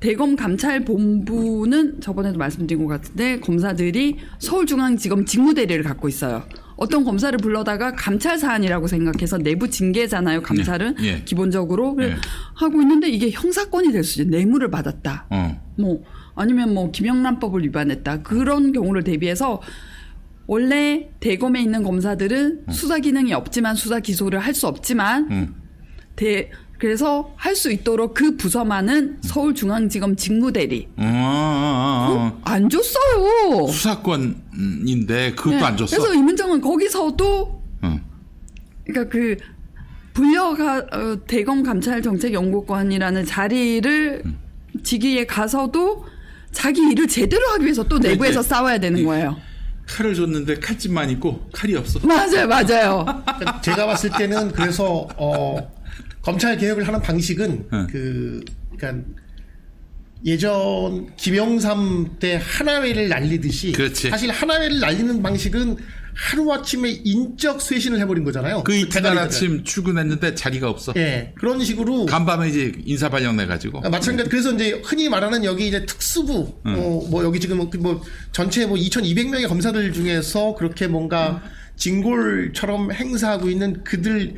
대검 감찰본부는 저번에도 말씀드린 것 같은데 검사들이 서울중앙지검 직무대리를 갖고 있어요. 어떤 검사를 불러다가 감찰 사안이라고 생각해서 내부 징계잖아요. 감찰은 예, 예. 기본적으로 예. 하고 있는데 이게 형사건이 될 수 있어요. 뇌물을 받았다. 어. 뭐 아니면 뭐 김영란법을 위반했다 그런 경우를 대비해서 원래 대검에 있는 검사들은 수사 기능이 없지만 수사 기소를 할 수 없지만 음. 대 그래서 할 수 있도록 그 부서만은 서울중앙지검 직무대리 어, 어, 어, 안 줬어요. 어. 수사권인데 그것도 네. 안 줬어. 그래서 이문정은 거기서도 어. 그러니까 그 불려가 어, 대검 감찰 정책 연구관이라는 자리를 지기에 가서도 자기 일을 제대로 하기 위해서 또 내부에서 싸워야 되는 이- 거예요. 칼을 줬는데 칼집만 있고 칼이 없어. 맞아요, 맞아요. 제가 봤을 때는 그래서 어, 검찰 개혁을 하는 방식은 응. 그 그러니까 예전 김영삼 때 하나회를 날리듯이 그렇지. 사실 하나회를 날리는 방식은 하루 아침에 인적 쇄신을 해버린 거잖아요. 그 이튿날 대가리들을. 아침 출근했는데 자리가 없어. 예 그런 식으로 간밤에 이제 인사 발령 내가지고. 아, 마찬가지. 그래서 이제 흔히 말하는 여기 이제 특수부, 어, 뭐 여기 지금 뭐, 그뭐 전체 뭐 2,200명의 검사들 중에서 그렇게 뭔가 진골처럼 행사하고 있는 그들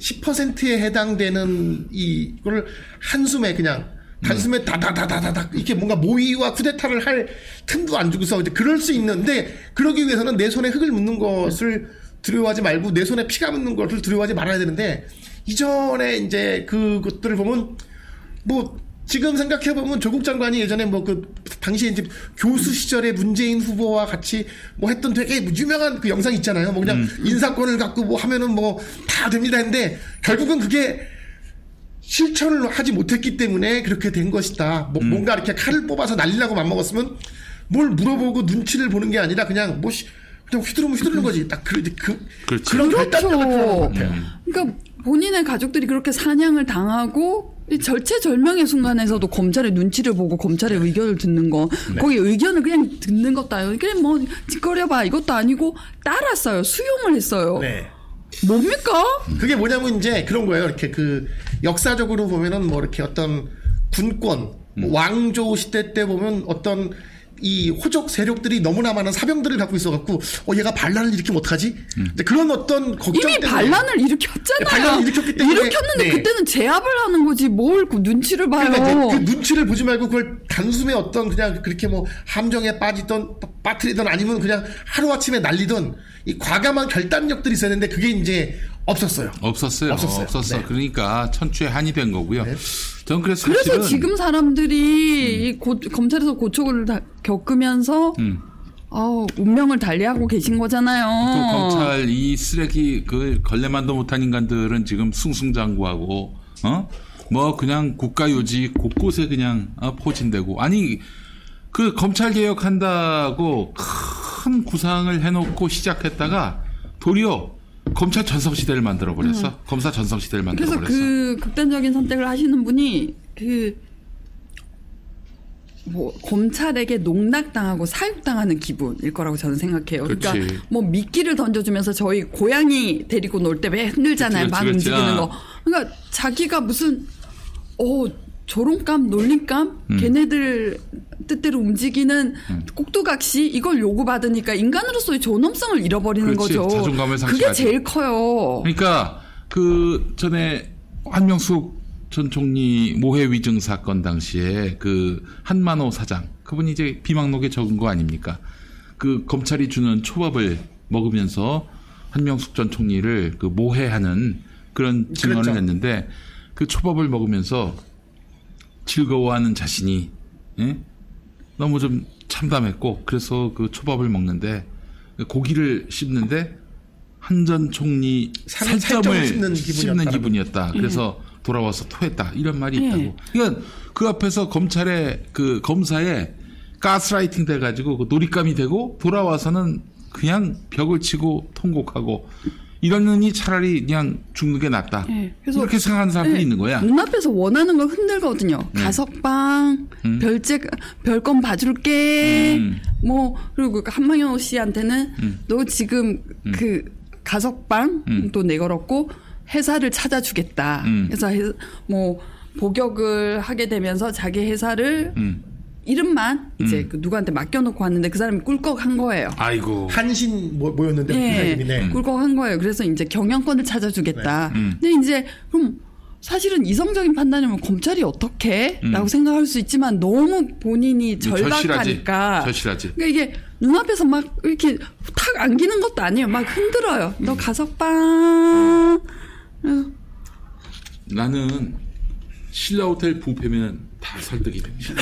10%에 해당되는 이거를 한숨에 그냥 단숨에 다다다다다닥 이렇게 뭔가 모의와 쿠데타를 할 틈도 안 주고서 이제 그럴 수 있는데 그러기 위해서는 내 손에 흙을 묻는 것을 두려워하지 말고 내 손에 피가 묻는 것을 두려워하지 말아야 되는데 이전에 이제 그것들을 보면 뭐 지금 생각해 보면 조국 장관이 예전에 뭐 그 당시에 이제 교수 시절에 문재인 후보와 같이 뭐 했던 되게 유명한 그 영상 있잖아요. 뭐 그냥 인사권을 갖고 뭐 하면은 뭐 다 됩니다 했는데 결국은 그게 실천을 하지 못했기 때문에 그렇게 된 것이다. 뭐 뭔가 이렇게 칼을 뽑아서 날리려고 맘먹었으면 뭘 물어보고 눈치를 보는 게 아니라 그냥 뭐 시- 그냥 휘두르면 휘두르는 거지. 딱 그, 그, 그렇지. 그런 그렇죠. 같아요. 그러니까 본인의 가족들이 그렇게 사냥을 당하고 이 절체절명의 순간에서도 검찰의 눈치를 보고 검찰의 의견을 듣는 거. 거기 의견을 그냥 듣는 것도 아니고 그냥 뭐 짓거려봐. 이것도 아니고 따랐어요. 수용을 했어요. 네. 뭡니까? 그게 뭐냐면 이제 그런 거예요. 이렇게 그 역사적으로 보면은 뭐 이렇게 어떤 군권, 뭐 왕조 시대 때 보면 어떤 이 호적 세력들이 너무나 많은 사병들을 갖고 있어갖고 어 얘가 반란을 일으키면 어떡하지? 이제 그런 어떤 걱정 이미 때문에. 반란을 일으켰잖아요. 네, 반란을 일으켰기 때문에. 일으켰는데 네. 그때는 제압을 하는 거지 뭘 그 눈치를 봐요. 그러니까 그 눈치를 보지 말고 그걸 단숨에 어떤 그냥 그렇게 뭐 함정에 빠지던 빠뜨리던 아니면 그냥 하루 아침에 날리던 이 과감한 결단력들이 있어야 되는데 그게 이제 없었어요. 없었어요. 없었어요. 없었어. 네. 그러니까 천추의 한이 된 거고요. 네. 전 그래서 그래서 사실은 지금 사람들이 이 고- 검찰에서 고초를 다 겪으면서 음. 아우 운명을 달리하고 계신 거잖아요. 또 검찰 이 쓰레기 그 걸레만도 못한 인간들은 지금 승승장구하고 어? 뭐 그냥 국가요직 곳곳에 그냥 어, 포진되고 아니 그 검찰 개혁한다고 큰 구상을 해놓고 시작했다가 도리어 검찰 전성 시대를 만들어 버렸어. 검사 전성 시대를 만들어 그래서 버렸어. 그 극단적인 선택을 하시는 분이 그 뭐 검찰에게 농락당하고 사육당하는 기분일 거라고 저는 생각해요. 그러니까 그렇지. 뭐 미끼를 던져주면서 저희 고양이 데리고 놀 때 왜 흔들잖아요. 막 움직이는 아. 거. 그러니까 자기가 무슨 어 조롱감, 놀림감, 음. 걔네들 뜻대로 움직이는 꼭두각시 이걸 요구받으니까 인간으로서의 존엄성을 잃어버리는 그렇지, 거죠. 자존감을 그게 상실하지. 제일 커요. 그러니까 그 전에 한명숙 전 총리 모해 위증 사건 당시에 그 한만호 사장 그분이 이제 비망록에 적은 거 아닙니까? 그 검찰이 주는 초밥을 먹으면서 한명숙 전 총리를 그 모해하는 그런 증언을 그랬죠. 했는데 그 초밥을 먹으면서 즐거워하는 자신이 예? 너무 좀 참담했고 그래서 그 초밥을 먹는데 고기를 씹는데 한전 총리 살- 살점을 씹는 씹는 기분이었다. 그래서 돌아와서 토했다. 이런 말이 예. 있다고. 그러니까 그 앞에서 검찰의 그 검사에 가스라이팅 돼가지고 그 놀잇감이 되고 돌아와서는 그냥 벽을 치고 통곡하고 이러느니 차라리 그냥 죽는 게 낫다. 예, 그래서- 이렇게 생각하는 사람들이 네, 있는 거야. 눈앞에서 원하는 걸 흔들거든요. 네. 가석방, 별책, 별건 봐줄게. 음. 뭐 그리고 그 한망현 씨한테는 너 지금 그 가석방 음. 또 내걸었고 회사를 찾아주겠다. 음. 그래서 해- 뭐 복역을 하게 되면서 자기 회사를 음. 이름만 이제 그 누구한테 맡겨놓고 왔는데 그 사람이 꿀꺽한 거예요. 아이고. 한신 뭐, 뭐였는데 그 예, 이름이 네. 꿀꺽한 거예요. 그래서 이제 경영권을 찾아주겠다. 네. 음. 근데 이제 그럼 사실은 이성적인 판단이면 검찰이 어떻게? 음. 라고 생각할 수 있지만 너무 본인이 절실하지. 절박하니까. 절실하지. 그러니까 이게 눈앞에서 막 이렇게 탁 안기는 것도 아니에요. 막 흔들어요. 너 음. 가석방. 나는 신라 호텔 부페면 다 설득이 됩니다.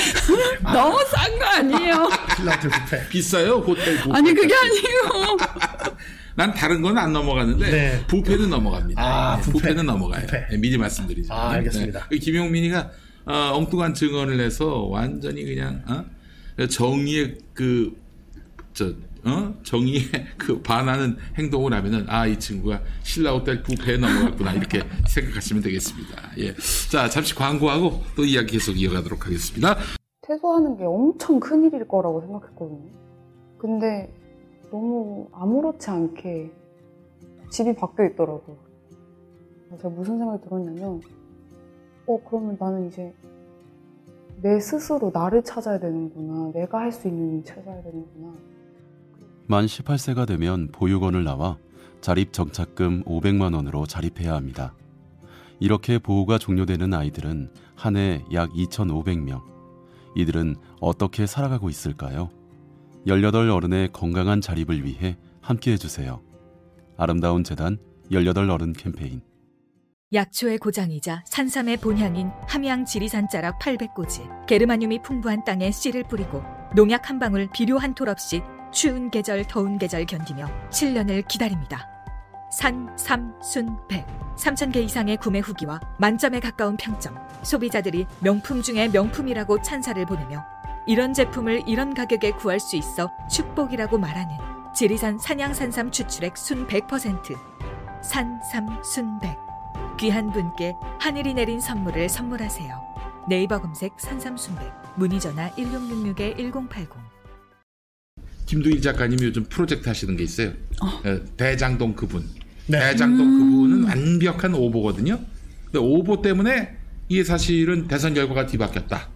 너무 싼 거 아니에요? 필라텔 뷔페. 비싸요 호텔 부페. 아니 그게 아니고. 난 다른 건 안 넘어갔는데 네. 부패는 넘어갑니다. 아, 네, 부패. 부패는 넘어가요. 부패. 네, 미리 말씀드리죠. 아, 알겠습니다. 네. 김용민이가 어, 엉뚱한 증언을 해서 완전히 그냥 어? 정의의 그 저, 어? 정의에 그 반하는 행동을 하면은, 아, 이 친구가 신라호텔 부패에 넘어갔구나. 이렇게 생각하시면 되겠습니다. 예. 자, 잠시 광고하고 또 이야기 계속 이어가도록 하겠습니다. 퇴소하는 게 엄청 큰 일일 거라고 생각했거든요. 근데 너무 아무렇지 않게 집이 바뀌어 있더라고요. 제가 무슨 생각이 들었냐면, 어, 그러면 나는 이제 내 스스로 나를 찾아야 되는구나. 내가 할 수 있는 일 찾아야 되는구나. 만 18세가 되면 보육원을 나와 자립 정착금 500만 원으로 자립해야 합니다. 이렇게 보호가 종료되는 아이들은 한 해 약 2,500명. 이들은 어떻게 살아가고 있을까요? 18 어른의 건강한 자립을 위해 함께 해주세요. 아름다운 재단 18 어른 캠페인. 약초의 고장이자 산삼의 본향인 함양 지리산 자락 800고지 게르마늄이 풍부한 땅에 씨를 뿌리고 농약 한 방울 비료 한 톨 없이 추운 계절 더운 계절 견디며 7년을 기다립니다. 산, 삼, 순, 백 3,000개 이상의 구매 후기와 만점에 가까운 평점 소비자들이 명품 중에 명품이라고 찬사를 보내며 이런 제품을 이런 가격에 구할 수 있어 축복이라고 말하는 지리산 산양산삼 추출액 순 100% 산, 삼, 순, 백 귀한 분께 하늘이 내린 선물을 선물하세요. 네이버 검색 산삼순백 문의 전화 1666-1080 김두일 작가님이 요즘 프로젝트 하시는 게 있어요. 어, 대장동 그분. 네. 대장동 그분은 완벽한 오보거든요. 근데 오보 때문에 이게 사실은 대선 결과가 뒤바뀌었다.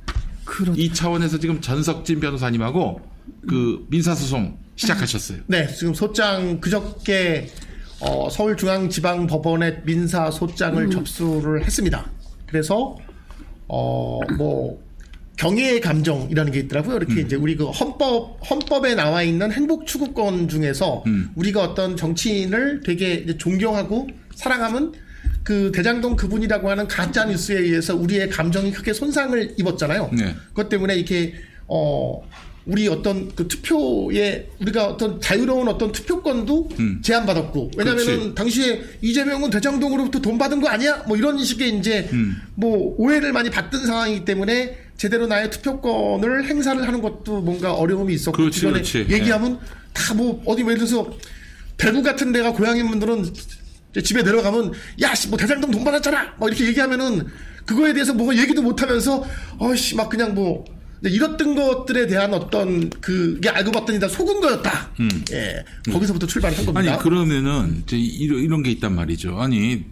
그렇 이 차원에서 지금 전석진 변호사님하고 그 민사소송 시작하셨어요. 네, 지금 소장 그저께 어, 서울중앙지방법원에 민사 소장을 접수를 했습니다. 그래서 어, 뭐 경애의 감정이라는 게 있더라고요. 이렇게 이제 우리 그 헌법 헌법에 나와 있는 행복 추구권 중에서 음. 우리가 어떤 정치인을 되게 존경하고 사랑하면 그 대장동 그분이라고 하는 가짜 뉴스에 의해서 우리의 감정이 크게 손상을 입었잖아요. 네. 그것 때문에 이렇게 어 우리 어떤 그 투표에 우리가 어떤 자유로운 어떤 투표권도 음. 제한받았고 왜냐면은. 당시에 이재명은 대장동으로부터 돈 받은 거 아니야? 뭐 이런 식의 이제 음. 뭐 오해를 많이 받던 상황이기 때문에 제대로 나의 투표권을 행사를 하는 것도 뭔가 어려움이 있었고 그렇지, 주변에 그렇지. 얘기하면 다뭐 어디 예를 들어서 대구 같은 데가 고향인 분들은 이제 집에 내려가면 야씨 뭐 대장동 돈 받았잖아 뭐 이렇게 얘기하면은 그거에 대해서 뭐가 얘기도 못하면서 어씨 막 그냥 뭐 이랬던 것들에 대한 어떤 그게 알고 봤더니 다 속은 거였다. 예, 거기서부터 출발한 겁니다. 음. 아니 그러면은 이제 이런, 이런 게 있단 말이죠. 아니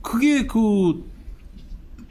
그게 그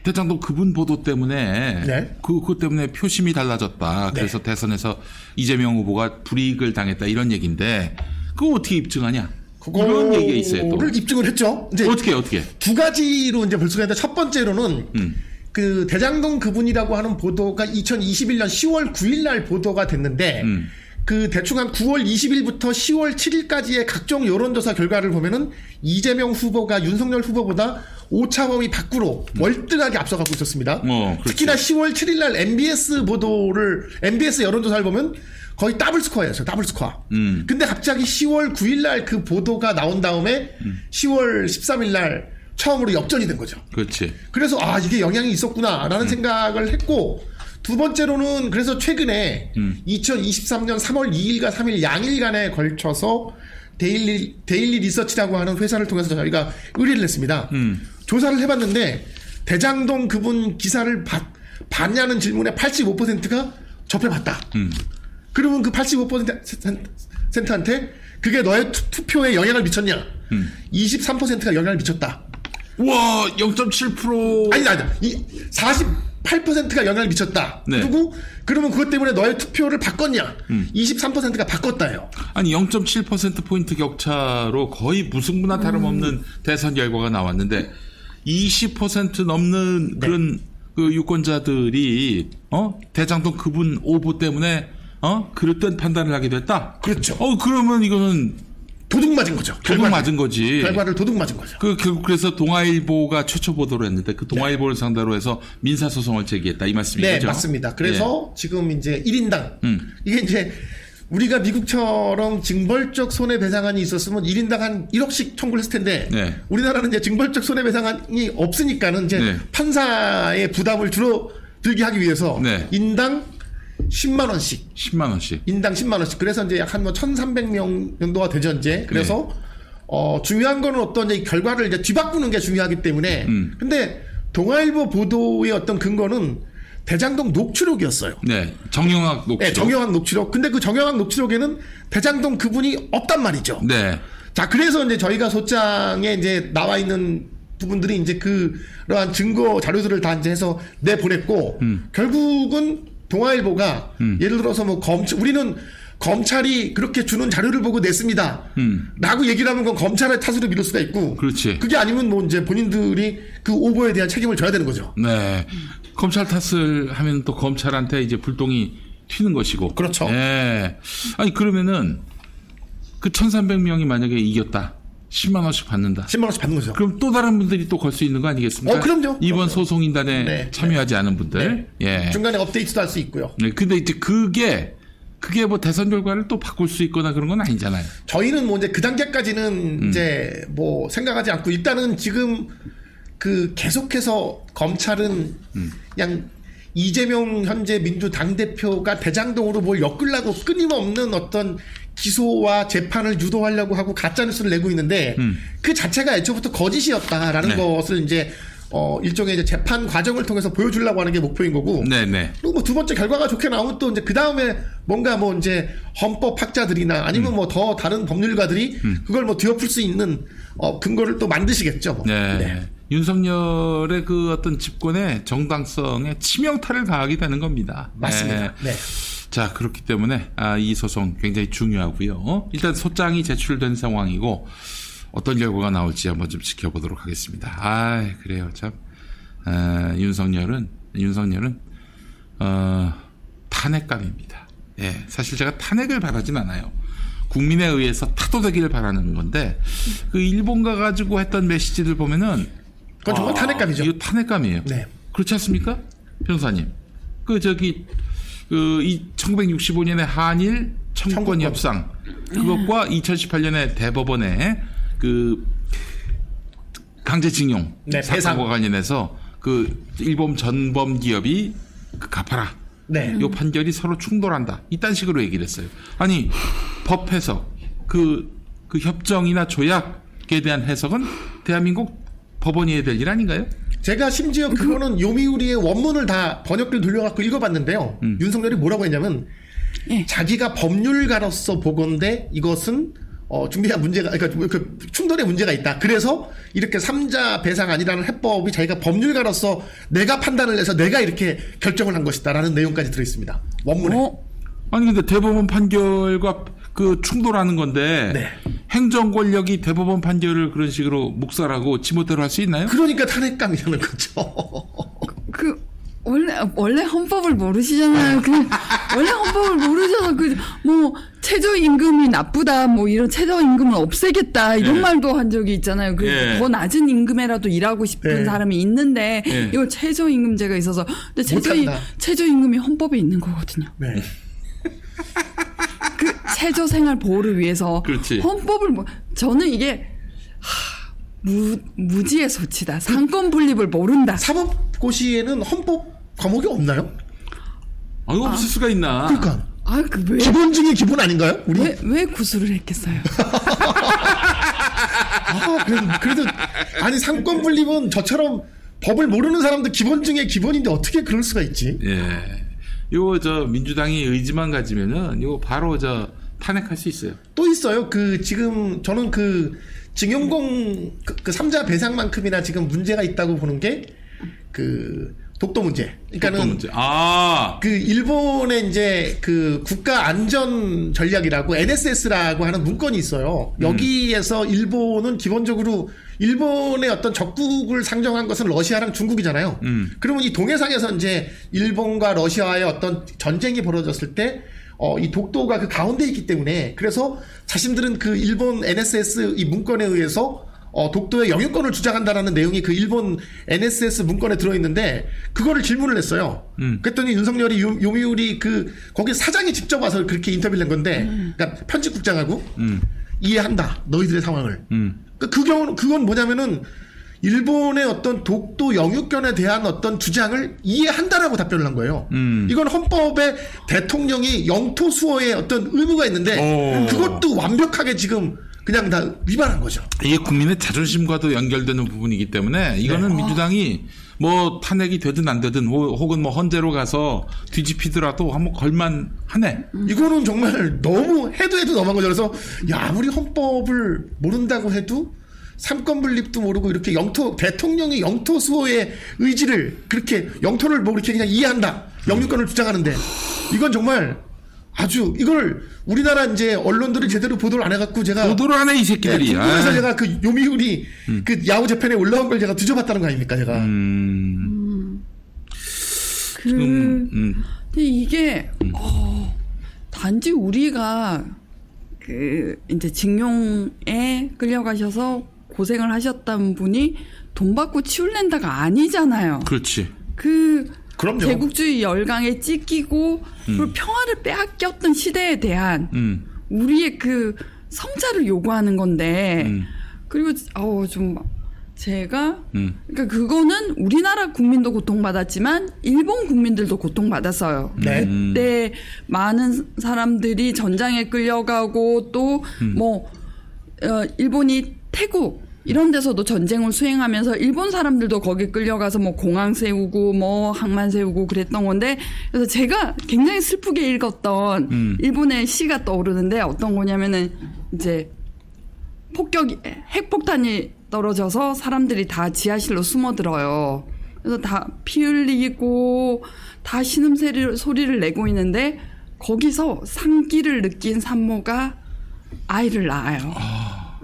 대장동 그분 보도 때문에 네. 그 그것 때문에 표심이 달라졌다. 네. 그래서 대선에서 이재명 후보가 불이익을 당했다 이런 얘기인데 그거 어떻게 입증하냐? 이런 얘기가 있어요. 또 입증을 했죠. 이제 어떻게 어떻게? 두 가지로 이제 볼 수가 있는데 첫 번째로는 음. 그 대장동 그분이라고 하는 보도가 2021년 10월 9일 날 보도가 됐는데 음. 그 대충 한 9월 20일부터 10월 7일까지의 각종 여론조사 결과를 보면은 이재명 후보가 윤석열 후보보다 오차범위 밖으로 월등하게 앞서가고 있었습니다. 음. 어, 그렇죠. 특히나 10월 7일 날 NBS 보도를 NBS 여론조사를 보면 거의 더블 스코어였어요. 더블 스코어. 음. 근데 갑자기 10월 9일 날 그 보도가 나온 다음에 음. 10월 13일 날 처음으로 역전이 된 거죠. 그렇지. 그래서 아 이게 영향이 있었구나라는 생각을 했고 두 번째로는 그래서 최근에 음. 2023년 3월 2일과 3일 양일간에 걸쳐서 데일리 데일리 리서치라고 하는 회사를 통해서 저희가 의뢰를 했습니다. 음. 조사를 해봤는데 대장동 그분 기사를 봤, 봤냐는 질문에 85%가 접해봤다. 음. 그러면 그 85%한테 그게 너의 투, 표에 영향을 미쳤냐? 음. 23%가 영향을 미쳤다. 와, 0.7% 아니, 아니, 이 48%가 영향을 미쳤다. 네. 그리고 그러면 그것 때문에 너의 투표를 바꿨냐? 음. 23%가 바꿨다요. 아니 0.7% 포인트 격차로 거의 무승부나 다름없는 대선 결과가 나왔는데 20% 넘는 그런 그 유권자들이 어 대장동 그분 오보 때문에 어 그릇된 판단을 하게 됐다. 그렇죠. 어 그러면 이거는 도둑 맞은 거죠. 도둑 결과를. 맞은 거지. 결과를 도둑 맞은 거죠. 그 결국 그래서 동아일보가 최초 보도를 했는데 그 동아일보를 상대로 해서 민사 소송을 제기했다 이 말씀인 네? 맞습니다. 그래서 지금 이제 1인당 음. 이게 이제 우리가 미국처럼 징벌적 손해배상안이 있었으면 1인당 한 1억씩 청구를 했을 텐데 네. 우리나라는 이제 징벌적 손해배상안이 없으니까는 이제 네. 판사의 부담을 줄어들게 하기 위해서 네. 인당 10만 원씩 10만 원씩. 인당 10만 원씩. 그래서 이제 약 한 뭐 1,300명 정도가 되죠, 이제. 그래서 네. 어 중요한 거는 어떤 이제 결과를 이제 뒤바꾸는 게 중요하기 때문에. 음. 근데 동아일보 보도의 어떤 근거는 대장동 녹취록이었어요. 네. 정영학 녹취록. 네, 정영학 녹취록. 근데 그 정영학 녹취록에는 대장동 그분이 없단 말이죠. 네. 자, 그래서 이제 저희가 소장에 이제 나와 있는 부분들이 이제 그러한 증거 자료들을 다 이제 해서 내보냈고, 음. 결국은 동아일보가 예를 들어서 뭐 검찰, 우리는 검찰이 그렇게 주는 자료를 보고 냈습니다. 음. 라고 얘기를 하면 그건 검찰의 탓으로 미룰 수가 있고, 그렇지. 그게 아니면 뭐 이제 본인들이 그 오보에 대한 책임을 져야 되는 거죠. 네. 검찰 탓을 하면 또 검찰한테 이제 불똥이 튀는 것이고. 그렇죠. 네. 아니, 그러면은 그 1,300명이 만약에 이겼다. 10만 원씩 받는다. 10만 원씩 받는 거죠. 그럼 또 다른 분들이 또 걸 수 있는 거 아니겠습니까? 어, 그럼요. 이번 그럼요. 소송인단에 네. 참여하지 않은 분들. 예. 중간에 업데이트도 할 수 있고요. 네. 근데 이제 그게 그게 뭐 대선 결과를 또 바꿀 수 있거나 그런 건 아니잖아요. 저희는 뭐 이제 그 단계까지는 음. 이제 뭐 생각하지 않고 일단은 지금 그 계속해서 검찰은 음. 그냥 이재명 현재 민주당 대표가 대장동으로 뭘 엮으려고 끊임없는 어떤 기소와 재판을 유도하려고 하고 가짜 뉴스를 내고 있는데 그 자체가 애초부터 거짓이었다라는 음. 네. 것을 이제 어 일종의 이제 재판 과정을 통해서 보여주려고 하는 게 목표인 거고 네네. 그리고 뭐 두 번째 결과가 좋게 나오면 또 이제 그 다음에 뭔가 뭐 이제 헌법학자들이나 음. 아니면 뭐더 다른 법률가들이 그걸 뭐 뒤엎을 수 있는 어 근거를 또 만드시겠죠. 뭐. 네. 윤석열의 그 어떤 집권의 정당성에 치명타를 가하게 되는 겁니다. 맞습니다. 네. 네. 자, 그렇기 때문에 아, 이 소송 굉장히 중요하고요. 일단 소장이 제출된 상황이고 어떤 결과가 나올지 한번 좀 지켜보도록 하겠습니다. 아, 그래요. 참 아, 윤석열은 윤석열은 어, 탄핵감입니다. 예, 사실 제가 탄핵을 바라진 않아요. 국민에 의해서 타도되기를 바라는 건데 그 일본 가가지고 했던 메시지들 보면은 그건 정말 탄핵감이죠. 이거 탄핵감이에요. 네. 그렇지 않습니까, 변호사님? 그 저기 그이 1965년의 한일 청구권 청구권. 협상 그것과 2018년에 대법원의 그 강제징용 네, 배상. 관련해서 그 일본 전범 기업이 그 갚아라. 네. 요 판결이 서로 충돌한다. 이딴 식으로 얘기를 했어요. 아니 법 해석 그, 그 협정이나 조약에 대한 해석은 대한민국 법원이 해야 될 일 아닌가요? 제가 심지어 그거는 요미우리의 원문을 다 번역기를 돌려갖고 읽어봤는데요. 음. 윤석열이 뭐라고 했냐면 예. 자기가 법률가로서 보건데 이것은 어, 준비한 문제가, 그러니까 그 충돌의 문제가 있다. 그래서 이렇게 삼자 배상안이라는 해법이 자기가 법률가로서 내가 판단을 해서 내가 이렇게 결정을 한 것이다라는 내용까지 들어있습니다. 원문에. 어? 아니 근데 대법원 판결과 그 충돌하는 건데 네. 행정 권력이 대법원 판결을 그런 식으로 묵살하고 지멋대로 할 수 있나요? 그러니까 탄핵감이라는 거죠. 그 원래 원래 헌법을 모르시잖아요. 그 원래 헌법을 모르셔서 그 뭐 최저 임금이 나쁘다 뭐 이런 최저 임금을 없애겠다 이런 예. 말도 한 적이 있잖아요. 그 예. 더 낮은 임금에라도 일하고 싶은 예. 사람이 있는데 예. 이걸 최저 임금제가 있어서 근데 최저 임, 못한다. 최저 임금이 헌법에 있는 거거든요. 네. 그 최저 생활 보호를 위해서 그렇지. 헌법을 뭐 저는 이게 하, 무 무지의 소치다. 상권 분립을 모른다. 사법고시에는 헌법 과목이 없나요? 아, 이거 없을 수가 있나? 그러니까. 아, 그 왜? 기본 중에 기본 아닌가요? 우리? 왜, 왜 구술을 했겠어요? 아, 그래도, 그래도, 아니, 상권 분립은 저처럼 법을 모르는 사람도 기본 중에 기본인데 어떻게 그럴 수가 있지? 예. 요거 저 민주당이 의지만 가지면은 요거 바로 저 탄핵할 수 있어요. 또 있어요. 그, 지금, 저는 그, 증용공, 그, 그 삼자 배상만큼이나 지금 문제가 있다고 보는 게, 그, 독도 문제. 그러니까는, 어떤 문제? 아, 그 일본의 이제 그 국가 안전 전략이라고 NSS라고 하는 문건이 있어요. 여기에서 일본은 기본적으로 일본의 어떤 적국을 상정한 것은 러시아랑 중국이잖아요. 음. 그러면 이 동해상에서 이제 일본과 러시아의 어떤 전쟁이 벌어졌을 때 어, 이 독도가 그 가운데 있기 때문에 그래서 자신들은 그 일본 NSS 이 문건에 의해서 어, 독도의 영유권을 주장한다라는 내용이 그 일본 NSS 문건에 들어있는데 그거를 질문을 했어요. 음. 그랬더니 윤석열이 요, 요미우리 그 거기 사장이 직접 와서 그렇게 인터뷰를 낸 건데, 그러니까 편집국장하고 음. 이해한다 너희들의 상황을. 음. 그, 그 경우는 그건 뭐냐면은 일본의 어떤 독도 영유권에 대한 어떤 주장을 이해한다라고 답변을 한 거예요. 음. 이건 헌법에 대통령이 영토 수호의 어떤 의무가 있는데 오. 그것도 완벽하게 지금 그냥 다 위반한 거죠. 이게 국민의 자존심과도 연결되는 부분이기 때문에 이거는 민주당이 뭐 탄핵이 되든 안 되든 호- 혹은 뭐 헌재로 가서 뒤집히더라도 한번 걸만 하네. 이거는 정말 너무 해도 해도 너무한 거죠. 그래서 야 아무리 헌법을 모른다고 해도 삼권 분립도 모르고 이렇게 영토 대통령이 영토 수호의 의지를 그렇게 영토를 뭐 이렇게 그냥 이해한다 영유권을 주장하는데 이건 정말 아주 이걸 우리나라 이제 언론들이 제대로 보도를 안 해갖고 제가 보도를 하네 이 네, 새끼들이. 궁금해서 아. 제가 그 요미우리 그 야후 재판에 올라온 걸 제가 뒤져봤다는 거 아닙니까 제가 음, 그 음, 음. 근데 이게 어, 단지 우리가 그 이제 징용에 끌려가셔서 고생을 하셨던 분이 돈 받고 치울랜다가 아니잖아요. 그렇지. 그 그럼요. 제국주의 열강에 찢기고 그리고 평화를 빼앗겼던 시대에 대한 음, 우리의 그 성자를 요구하는 건데 음. 그리고 어우 좀 제가 음. 그러니까 그거는 우리나라 국민도 고통받았지만 일본 국민들도 고통받았어요. 네. 음. 그때 많은 사람들이 전장에 끌려가고 또 음. 뭐 어, 일본이 태국 이런 데서도 전쟁을 수행하면서 일본 사람들도 거기 끌려가서 뭐 공항 세우고 뭐 항만 세우고 그랬던 건데 그래서 제가 굉장히 슬프게 읽었던 음. 일본의 시가 떠오르는데 어떤 거냐면은 이제 폭격이 핵폭탄이 떨어져서 사람들이 다 지하실로 숨어들어요. 그래서 다 피 흘리고 다 신음소리를 소리를 내고 있는데 거기서 상기를 느낀 산모가 아이를 낳아요.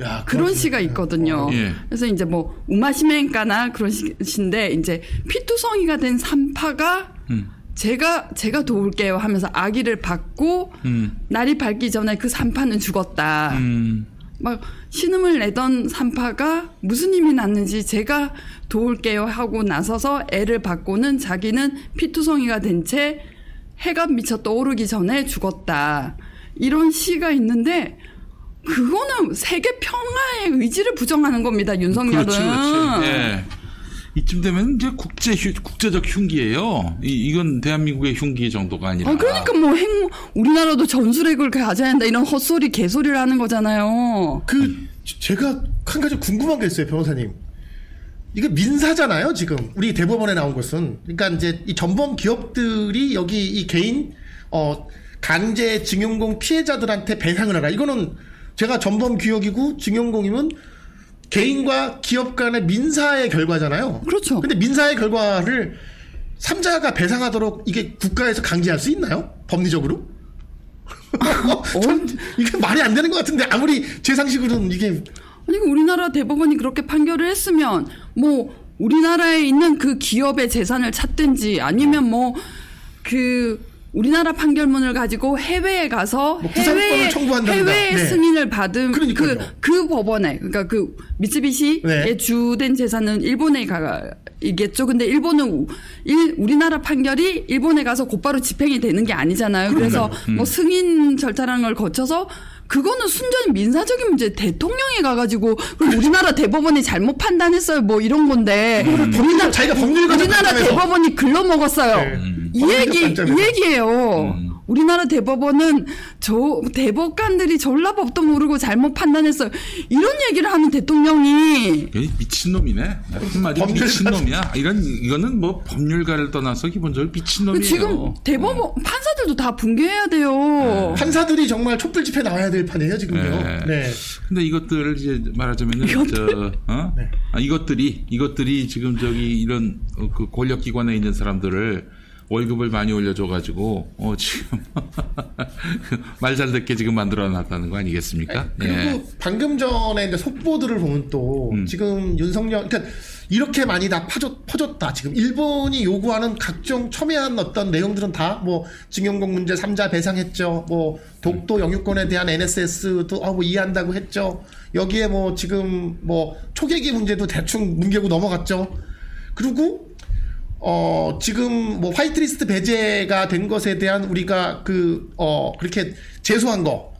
야, 그런. 시가 있거든요. 예. 그래서 이제 뭐 우마시멘가나 그런 시- 시인데 이제 피투성이가 된 산파가 음. 제가 제가 도울게요 하면서 아기를 받고 음. 날이 밝기 전에 그 산파는 죽었다. 음. 막 신음을 내던 산파가 무슨 힘이 났는지 제가 도울게요 하고 나서서 애를 받고는 자기는 피투성이가 된 채 해가 미쳐 떠오르기 전에 죽었다. 이런 시가 있는데 그거는 세계 평화의 의지를 부정하는 겁니다. 윤석열은. 그렇지, 그렇지. 예. 이쯤 되면 이제 국제 휴, 국제적 흉기예요. 이, 이건 대한민국의 흉기 정도가 아니라. 아, 그러니까 뭐 핵, 우리나라도 전술핵을 가져야 한다 이런 헛소리 개소리를 하는 거잖아요. 그 제가 한 가지 궁금한 게 있어요, 변호사님. 이게 민사잖아요, 지금 우리 대법원에 나온 것은. 그러니까 이제 이 전범 기업들이 여기 이 개인 어 강제 징용공 피해자들한테 배상을 하라. 이거는 제가 전범 기업이고 징용공이면 개인과 기업 간의 민사의 결과잖아요. 그렇죠. 근데 민사의 결과를 삼자가 배상하도록 이게 국가에서 강제할 수 있나요? 법리적으로? 전 이게 말이 안 되는 것 같은데 아무리 제 상식으로는 이게 아니 그 우리나라 대법원이 그렇게 판결을 했으면 뭐 우리나라에 있는 그 기업의 재산을 찾든지 아니면 뭐그 우리나라 판결문을 가지고 해외에 가서 뭐 구상권을 해외 네. 승인을 받은 그 그러니까요. 그 법원에 그러니까 그 미쓰비시의 네. 주된 재산은 일본에 가 이겠죠. 근데 일본은 우- 일, 우리나라 판결이 일본에 가서 곧바로 집행이 되는 게 아니잖아요. 그래서 음. 뭐 승인 절차라는 걸 거쳐서 그거는 순전히 민사적인 문제. 대통령이 가가지고 우리나라 대법원이 잘못 판단했어요. 뭐 이런 건데 우리나라 자기가 법률가적 우리나라. 대법원이 글러먹었어요. 네. 이 얘기. 이 얘기예요. 우리나라 대법원은 저 대법관들이 졸라 법도 모르고 잘못 판단했어요. 이런 얘기를 하는 대통령이 미친놈이네. 한마디 법률가- 미친놈이야. 이런, 이거는 뭐 법률가를 떠나서 기본적으로 미친놈이에요. 지금 대법원 판사들도 다 붕괴해야 돼요. 판사들이 정말 촛불 집회 나와야 될 판이에요 지금요. 네. 네. 근데 이것들을 이제 말하자면은 저 어? 네. 아, 이것들이 이것들이 지금 저기 이런 어, 그 권력 기관에 있는 사람들을 월급을 많이 올려줘가지고 어 지금 말 잘 듣게 지금 만들어놨다는 거 아니겠습니까? 그리고 예. 방금 전에 이제 속보들을 보면 또 음. 지금 윤석열 그러니까 이렇게 많이 다 퍼졌, 퍼졌다. 지금 일본이 요구하는 각종 첨예한 어떤 내용들은 다 뭐 증용공 문제 3자 배상했죠. 뭐 독도 영유권에 대한 NSS도 어, 뭐 이해한다고 했죠. 여기에 뭐 지금 뭐 초계기 문제도 대충 뭉개고 넘어갔죠. 그리고 어, 지금 뭐 화이트리스트 배제가 된 것에 대한 우리가 그, 어, 그렇게 제소한 거.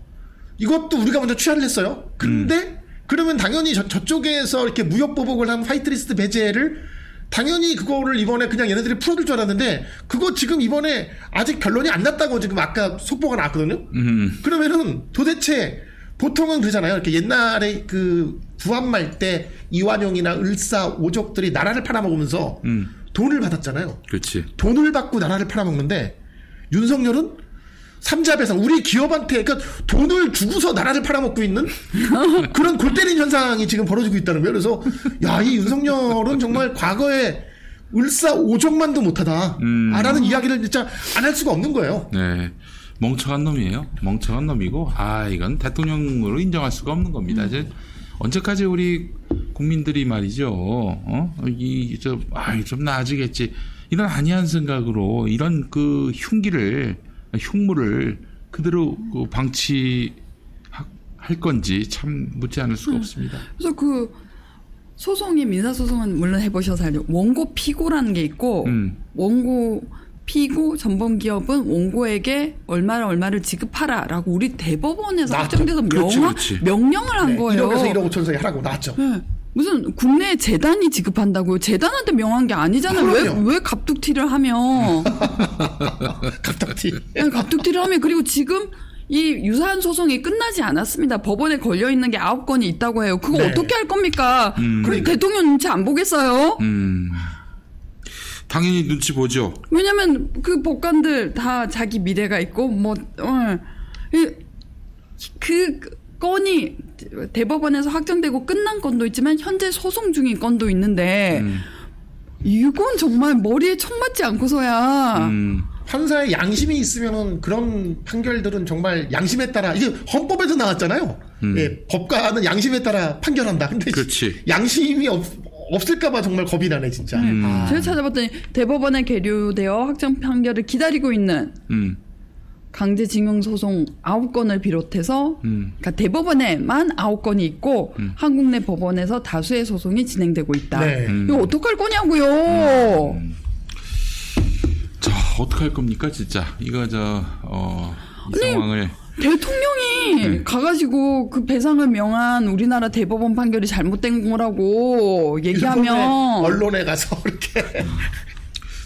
이것도 우리가 먼저 취하를 했어요. 근데 그러면 당연히 저, 저쪽에서 이렇게 무역 보복을 한 화이트리스트 배제를 당연히 그거를 이번에 그냥 얘네들이 풀어줄 줄 알았는데 그거 지금 이번에 아직 결론이 안 났다고 지금 아까 속보가 나왔거든요. 음, 그러면은 도대체 보통은 그러잖아요. 이렇게 옛날에 그 부한말 때 이완용이나 을사 오족들이 나라를 팔아먹으면서 음, 돈을 받았잖아요. 그렇지. 돈을 받고 나라를 팔아먹는데 윤석열은 삼자 배상 우리 기업한테 그러니까 돈을 주고서 나라를 팔아먹고 있는 그런 골 때린 현상이 지금 벌어지고 있다는 거예요. 그래서 야 이 윤석열은 정말 과거에 을사 오종만도 못하다. 음. 라는 이야기를 진짜 안 할 수가 없는 거예요. 네. 멍청한 놈이에요. 멍청한 놈이고, 아, 이건 대통령으로 인정할 수가 없는 겁니다. 이제 언제까지 우리 국민들이 말이죠, 어? 이, 저, 아, 좀 나아지겠지. 이런 안이한 생각으로 이런 그 흉기를, 흉물을 그대로 그 방치할 건지 참 묻지 않을 수가 없습니다. 그래서 그 소송이 민사 소송은 물론 해보셔서 알죠. 원고 피고라는 게 있고 음. 원고 피고 전범 기업은 원고에게 얼마를 얼마를 지급하라라고 우리 대법원에서. 확정돼서 명하, 그렇지. 명령을 한 네, 거예요. 1억에서 1억 5천 사이 하라고 나왔죠. 네. 무슨 국내 재단이 지급한다고요? 재단한테 명한 게 아니잖아요. 왜, 그럼요. 왜 갑툭튀를 하며. 갑자기. 네, 갑툭튀를 하며. 그리고 지금 이 유사한 소송이 끝나지 않았습니다. 법원에 걸려 있는 게 아홉 건이 있다고 해요. 그거 네. 어떻게 할 겁니까? 음. 그럼 대통령 눈치 안 보겠어요? 음. 당연히 눈치 보죠. 왜냐면 그 법관들 다 자기 미래가 있고 뭐 어, 이- 그 건이 대법원에서 확정되고 끝난 건도 있지만 현재 소송 중인 건도 있는데 음. 이건 정말 머리에 총 맞지 않고서야 음. 판사의 양심이 있으면은 그런 판결들은 정말 양심에 따라 이게 헌법에서 나왔잖아요. 예, 법관은 양심에 따라 판결한다. 근데 음. 그렇지. 양심이 없, 없을까봐 정말 겁이 나네 진짜. 음. 아. 제가 찾아봤더니 대법원에 계류되어 확정 판결을 기다리고 있는 음. 강제징용 소송 9건을 비롯해서 음. 그러니까 대법원에만 9건이 있고 한국 내 법원에서 다수의 소송이 진행되고 있다. 네. 음. 이거 어떡할 거냐고요. 자, 어떡할 겁니까, 진짜. 이거, 저, 어, 이 아니, 상황을. 대통령이 네. 가가지고 그 배상을 명한 우리나라 대법원 판결이 잘못된 거라고 얘기하면 언론에 가서 이렇게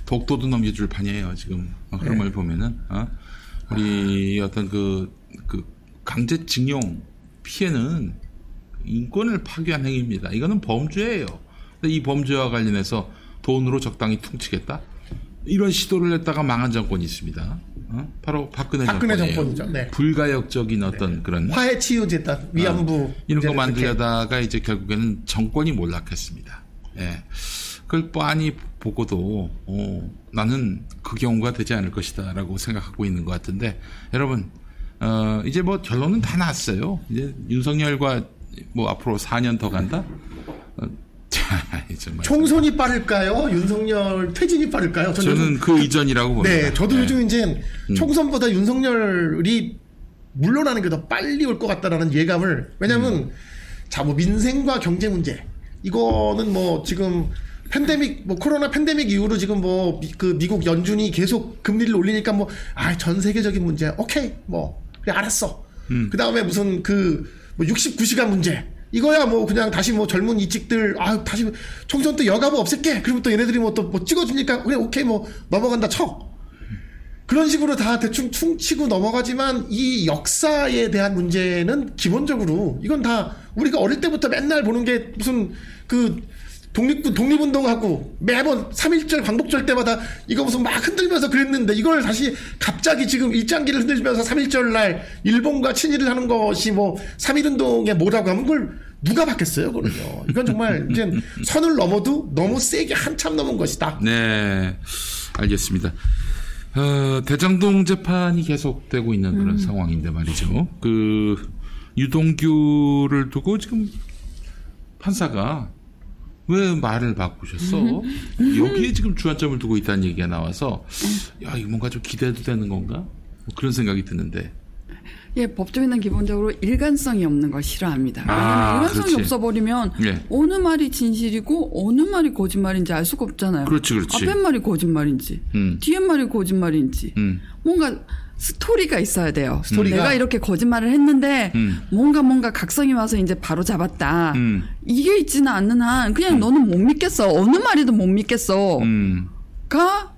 독도도 넘겨줄 판이에요, 지금. 어, 흐름을 보면은. 어? 우리 어떤 그, 그, 강제징용 피해는 인권을 파괴한 행위입니다. 이거는 범죄예요. 근데 이 범죄와 관련해서 돈으로 적당히 퉁치겠다? 이런 시도를 했다가 망한 정권이 있습니다. 어? 바로 박근혜, 박근혜. 정권이죠. 네. 불가역적인 어떤 그런 화해 치유 재단 위안부 어, 이런 거 만들려다가 이제 결국에는 정권이 몰락했습니다. 예. 그걸 뻔히 보고도 어, 나는 그 경우가 되지 않을 것이다라고 생각하고 있는 것 같은데 여러분 어, 이제 뭐 결론은 다 났어요. 이제 윤석열과 뭐 앞으로 4년 더 간다. 어, 총선이 빠를까요? 윤석열 퇴진이 빠를까요? 저는, 저는 그 이전이라고 봅니다. 네, 저도 예. 요즘 이제 총선보다 윤석열이 물러나는 게 더 빨리 올 것 같다라는 예감을 왜냐하면 음. 자뭐 민생과 경제 문제 이거는 뭐 지금 팬데믹 뭐 코로나 팬데믹 이후로 지금 뭐 그 미국 연준이 계속 금리를 올리니까 뭐 아 전 세계적인 문제 오케이 뭐 그래 알았어 그 다음에 무슨 그 뭐 69시간 문제 이거야 뭐 그냥 다시 뭐 젊은 이직들 아 다시 총선 때 여가부 없앨게. 그리고 또 얘네들이 뭐또뭐 찍어주니까 그래 오케이 뭐 넘어간다 쳐. 그런 식으로 다 대충 퉁치고 넘어가지만 이 역사에 대한 문제는 기본적으로 이건 다 우리가 어릴 때부터 맨날 보는 게 무슨 그 독립군 독립운동하고 매번 3.1절 광복절 때마다 이거 무슨 막 흔들면서 그랬는데 이걸 다시 갑자기 지금 일장기를 흔들면서 3.1절 날 일본과 친일을 하는 것이 뭐 3.1운동에 뭐라고 하면 그걸 누가 받겠어요, 그거는요. 이건 정말 이제 선을 넘어도 너무 세게 한참 넘은 것이다. 네, 알겠습니다. 어, 대장동 재판이 계속되고 있는 그런 상황인데 말이죠. 그 유동규를 두고 지금 판사가 왜 말을 바꾸셨어? 여기에 지금 주안점을 두고 있다는 얘기가 나와서 야 이거 뭔가 좀 기대도 되는 건가? 뭐 그런 생각이 드는데 예, 법조인은 기본적으로 일관성이 없는 걸 싫어합니다. 아, 일관성이 그렇지. 없어버리면 예. 어느 말이 진실이고 어느 말이 거짓말인지 알 수가 없잖아요. 그렇지, 그렇지. 앞에 말이 거짓말인지 음. 뒤에 말이 거짓말인지 음. 뭔가 스토리가 있어야 돼요. 스토리가? 내가 이렇게 거짓말을 했는데 음. 뭔가 뭔가 각성이 와서 이제 바로 잡았다. 음. 이게 있지는 않는 한 그냥 너는 못 믿겠어. 어느 말이든 못 믿겠어. 음. 가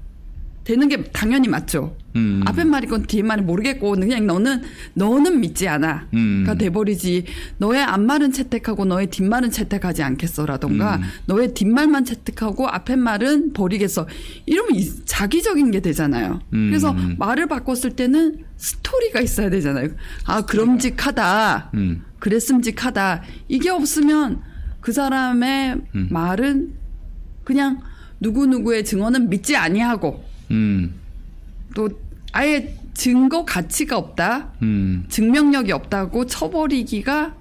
되는 게 당연히 맞죠. 음. 앞에 말이건 뒤에 말이 모르겠고 그냥 너는 너는 믿지 않아가 음. 돼버리지 너의 앞말은 채택하고 너의 뒷말은 채택하지 않겠어라던가 음. 너의 뒷말만 채택하고 앞에 말은 버리겠어 이러면 이- 자기적인 게 되잖아요 음. 그래서 말을 바꿨을 때는 스토리가 있어야 되잖아요 아 그럼직하다 음. 그랬음직하다 이게 없으면 그 사람의 음. 말은 그냥 누구 누구의 증언은 믿지 아니하고 음. 또 아예 증거 가치가 없다, 음. 증명력이 없다고 쳐버리기가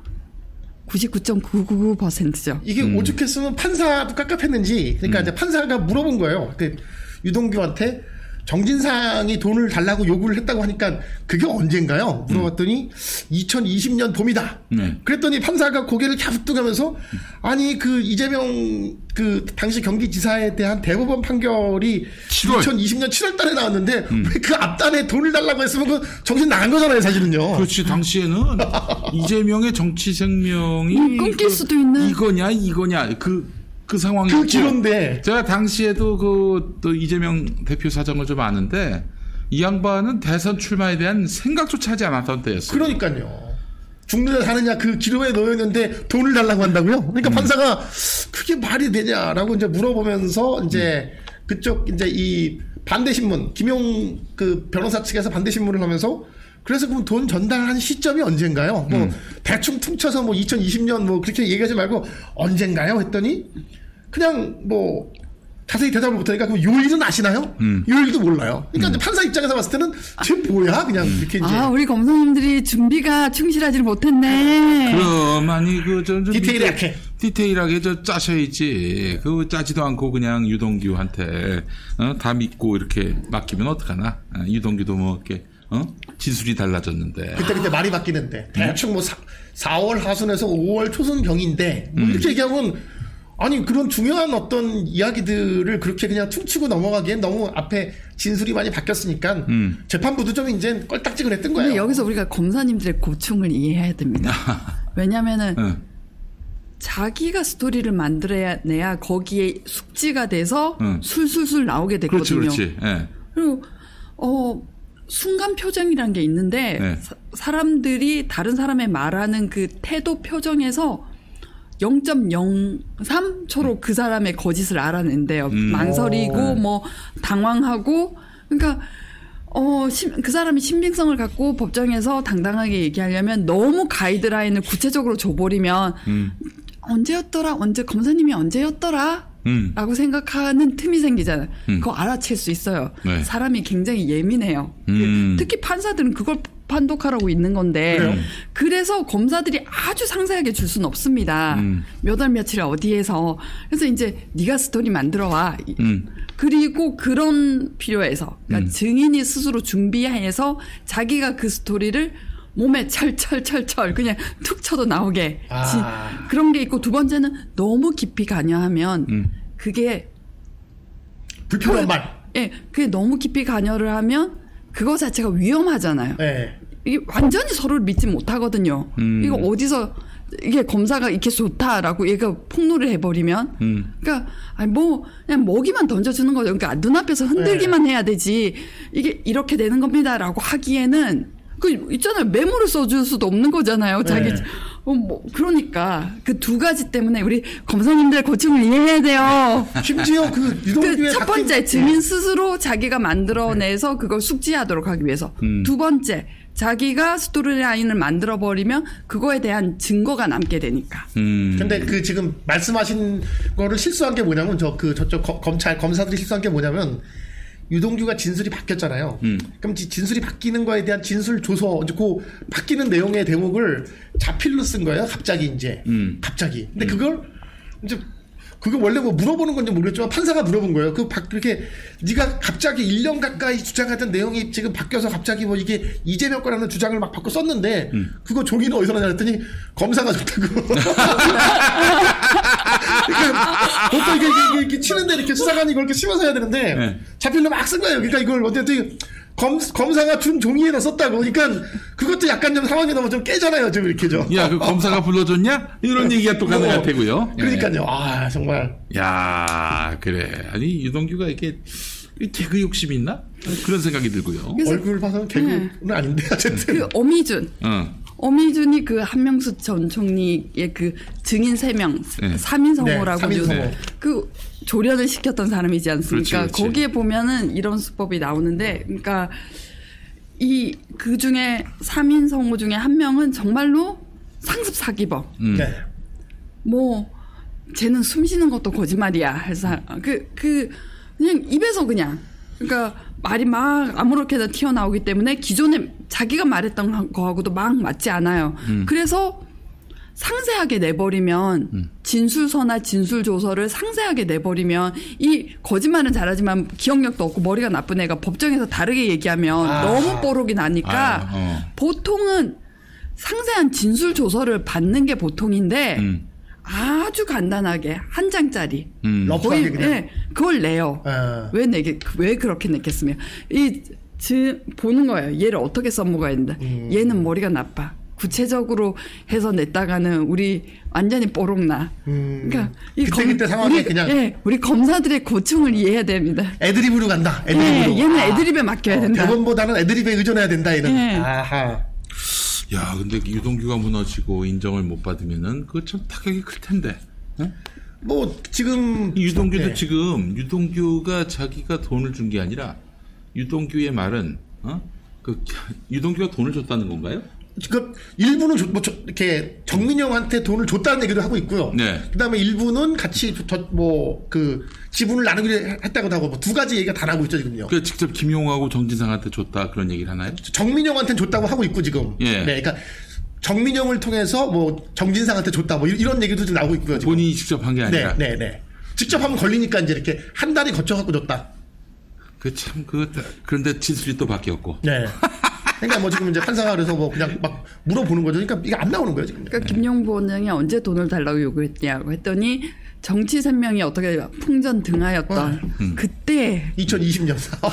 99.999%죠. 이게 오죽했으면 판사도 깝깝했는지 그러니까 이제 판사가 물어본 거예요. 그때 유동규한테 정진상이 돈을 달라고 요구를 했다고 하니까 그게 언젠가요? 물어봤더니 2020년 봄이다. 네. 그랬더니 판사가 고개를 갸우뚱하면서 아니 그 이재명 그 당시 경기지사에 대한 대법원 판결이 7월. 2020년 7월달에 나왔는데 왜그 앞단에 돈을 달라고 했으면 그 정신 나간 거잖아요, 사실은요. 그렇지 당시에는 이재명의 정치 생명이 음, 끊길 수도 있는. 이거냐 이거냐 그 그 상황이 그 기로인데 제가 당시에도 그 또 이재명 대표 사정을 좀 아는데 이 양반은 대선 출마에 대한 생각조차 하지 않았던 때였어요. 그러니까요. 죽느냐 사느냐 그 기로에 놓였는데 돈을 달라고 한다고요? 그러니까 판사가 그게 말이 되냐라고 이제 물어보면서 이제 그쪽 이제 이 반대 신문 김용 그 변호사 측에서 반대 신문을 하면서 그래서 그럼 돈 전달한 시점이 언젠가요? 뭐 대충 퉁쳐서 뭐 2020년 뭐 그렇게 얘기하지 말고 언젠가요? 했더니 그냥 뭐 자세히 대답을 못하니까 그럼 요일은 아시나요? 요일도 몰라요. 그러니까 이제 판사 입장에서 봤을 때는 쟤 뭐야? 그냥 이렇게 이제 아, 우리 검사님들이 준비가 충실하지를 못했네. 그럼 아니 그좀 약해. 디테일하게 저 짜셔야지. 그 짜지도 않고 그냥 유동규한테 어? 다 믿고 이렇게 맡기면 어떡하나? 아, 유동규도 뭐 이렇게 어? 진술이 달라졌는데. 그때 그때 말이 바뀌는데 대충 뭐 사, 4월 하순에서 5월 초순 경인데 뭐 음. 이렇게 얘기하면 아니 그런 중요한 어떤 이야기들을 그렇게 그냥 퉁치고 넘어가기엔 너무 앞에 진술이 많이 바뀌었으니까 음. 재판부도 좀 이제 껄딱지근했던 거예요. 근데 여기서 우리가 검사님들의 고충을 이해해야 됩니다. 왜냐면은 어. 자기가 스토리를 만들어내야 거기에 숙지가 돼서 응. 술술술 나오게 그렇지, 됐거든요. 그렇지. 예. 그리고 어 순간 표정이란 게 있는데 네. 사, 람들이 다른 사람의 말하는 그 태도 표정에서 0.03초로 그 사람의 거짓을 알아낸대요. 음. 망설이고 뭐 당황하고 그러니까 어, 심- 그 사람이 신빙성을 갖고 법정에서 당당하게 얘기하려면 너무 가이드라인을 구체적으로 줘버리면 음. 언제였더라? 언제 검사님이 언제였더라? 음. 라고 생각하는 틈이 생기잖아요. 음. 그거 알아챌 수 있어요. 네. 사람이 굉장히 예민해요. 음. 특히 판사들은 그걸 판독하라고 있는 건데 그래요? 그래서 검사들이 아주 상세하게 줄 수는 없습니다. 음. 몇월 며칠 어디에서 그래서 이제 네가 스토리 만들어 와. 음. 그리고 그런 필요해서 그러니까 음. 증인이 스스로 준비해서 자기가 그 스토리를 몸에 철철철철 그냥 툭 쳐도 나오게 아. 지- 그런 게 있고 두 번째는 너무 깊이 관여하면 음. 그게 불편한 말. 예 그게 너무 깊이 관여를 하면 그거 자체가 위험하잖아요. 네. 이게 완전히 서로를 믿지 못하거든요. 음. 이거 어디서 이게 검사가 이렇게 좋다라고 얘가 폭로를 해버리면, 음. 그러니까 아니 뭐 그냥 먹이만 던져주는 거죠. 그러니까 눈앞에서 흔들기만 네. 해야 되지. 이게 이렇게 되는 겁니다라고 하기에는 그 있잖아요. 메모를 써줄 수도 없는 거잖아요. 자기 네. 어, 뭐 그러니까 그 두 가지 때문에 우리 검사님들의 고충을 이해해야 돼요. 심지어 그그첫 번째 증인 스스로 자기가 만들어내서 그걸 숙지하도록 하기 위해서 음. 두 번째 자기가 스토리라인을 만들어 버리면 그거에 대한 증거가 남게 되니까 음. 근데 그 지금 말씀하신 거를 실수한 게 뭐냐면 저 그 저쪽 거- 검찰 검사들이 실수한 게 뭐냐면 유동규가 진술이 바뀌었잖아요. 음. 그럼 지- 진술이 바뀌는 거에 대한 진술 조서 그 바뀌는 내용의 대목을 자필로 쓴 거예요. 갑자기 이제 음. 갑자기. 근데 그걸 이제 그거 원래 뭐 물어보는 건지 모르겠지만 판사가 물어본 거예요. 그 박- 그렇게 네가 갑자기 1년 가까이 주장하던 내용이 지금 바뀌어서 갑자기 뭐 이게 이재명 거라는 주장을 막 바꿔 썼는데 음. 그거 종이는 어디서 나냐 했더니 검사가 줬다고. 그러니까 보통 이게, 이게, 이렇게 치는데 이렇게 수사관이 이걸 이렇게 치면서 해야 되는데 네. 자필로 막 쓴 거예요. 그러니까 이걸 어쨌든 검, 검사가 준 종이에다 썼다고. 그러니까 그것도 약간 좀 상황이 너무 좀 깨잖아요. 좀 이렇게 좀. 야, 그 검사가 불러줬냐? 이런 얘기가 또 가능할 테고요. 예. 그러니까요. 아 정말. 야, 그래. 아니 유동규가 이게 개그 욕심이 있나? 그런 생각이 들고요. 얼굴 봐서는 개그는 아닌데 어쨌든. 그 어미준. 어. 어미준이 그 한명수 전 총리의 그 증인 3명, 네. 삼인 네, 성호라고 삼인 성호. 요- 그 조련을 시켰던 사람이지 않습니까? 그렇지, 그렇지. 거기에 보면은 이런 수법이 나오는데, 그러니까 이 그 중에 3인 성호 중에 한 명은 정말로 상습 사기범. 음. 네. 뭐 쟤는 숨 쉬는 것도 거짓말이야. 해서 그그 그냥 입에서 그냥 그러니까 말이 막 아무렇게나 튀어나오기 때문에 기존에 자기가 말했던 거하고도 막 맞지 않아요. 그래서 상세하게 내버리면 진술서나 진술 조서를 상세하게 내버리면 이 거짓말은 잘하지만 기억력도 없고 머리가 나쁜 애가 법정에서 다르게 얘기하면 아. 너무 뽀록이 나니까 아, 어. 보통은 상세한 진술 조서를 받는 게 보통인데 음. 아주 간단하게 한 장짜리 음. 거의 그냥. 예, 그걸 내요. 아. 왜 내게 왜 그렇게 냈겠으며 이 지, 보는 거예요. 얘를 어떻게 써먹어야 된다. 음. 얘는 머리가 나빠. 구체적으로 해서 냈다가는 우리 완전히 뽀록나. 음. 그러니까 이 그때 그때 상황에 우리, 그냥 예, 우리 검사들의 고충을 이해해야 됩니다. 애드립으로 간다. 예, 애드립으로. 얘는 아. 애드립에 맡겨야 된다. 대본보다는 애드립에 의존해야 된다 이런. 예. 아하. 야, 근데 유동규가 무너지고 인정을 못 받으면은 그거 참 타격이 클 텐데. 어? 뭐 지금 이 유동규도 네. 지금 유동규가 자기가 돈을 준 게 아니라 유동규의 말은 어? 그 유동규가 돈을 줬다는 건가요? 그 일부는 조- 뭐 저- 이렇게 정민영한테 돈을 줬다는 얘기도 하고 있고요. 네. 그다음에 일부는 같이 뭐그 지분을 나누기로 했다고도 하고 뭐 두 가지 얘기가 다 나오고 있죠 지금요. 그 직접 김용하고 정진상한테 줬다 그런 얘기를 하나요? 정민영한테는 줬다고 하고 있고 지금. 예. 네, 그러니까 정민영을 통해서 뭐 정진상한테 줬다 뭐 이런 얘기도 지금 나오고 있고요. 지금. 본인이 직접 한게 네, 아니라. 네, 네. 직접 하면 걸리니까 이제 이렇게 한 달이 거쳐 갖고 줬다. 그 참 그 그런데 진술이 또 바뀌었고. 네. 그러니까 뭐 지금 이제 판사가 그래서 뭐 그냥 막 물어보는 거죠. 그러니까 이게 안 나오는 거예요 지금. 그러니까 김용보 원장이 언제 돈을 달라고 요구했냐고 했더니 정치 생명이 어떻게 풍전 등하였던 음. 그때 2020년 4월.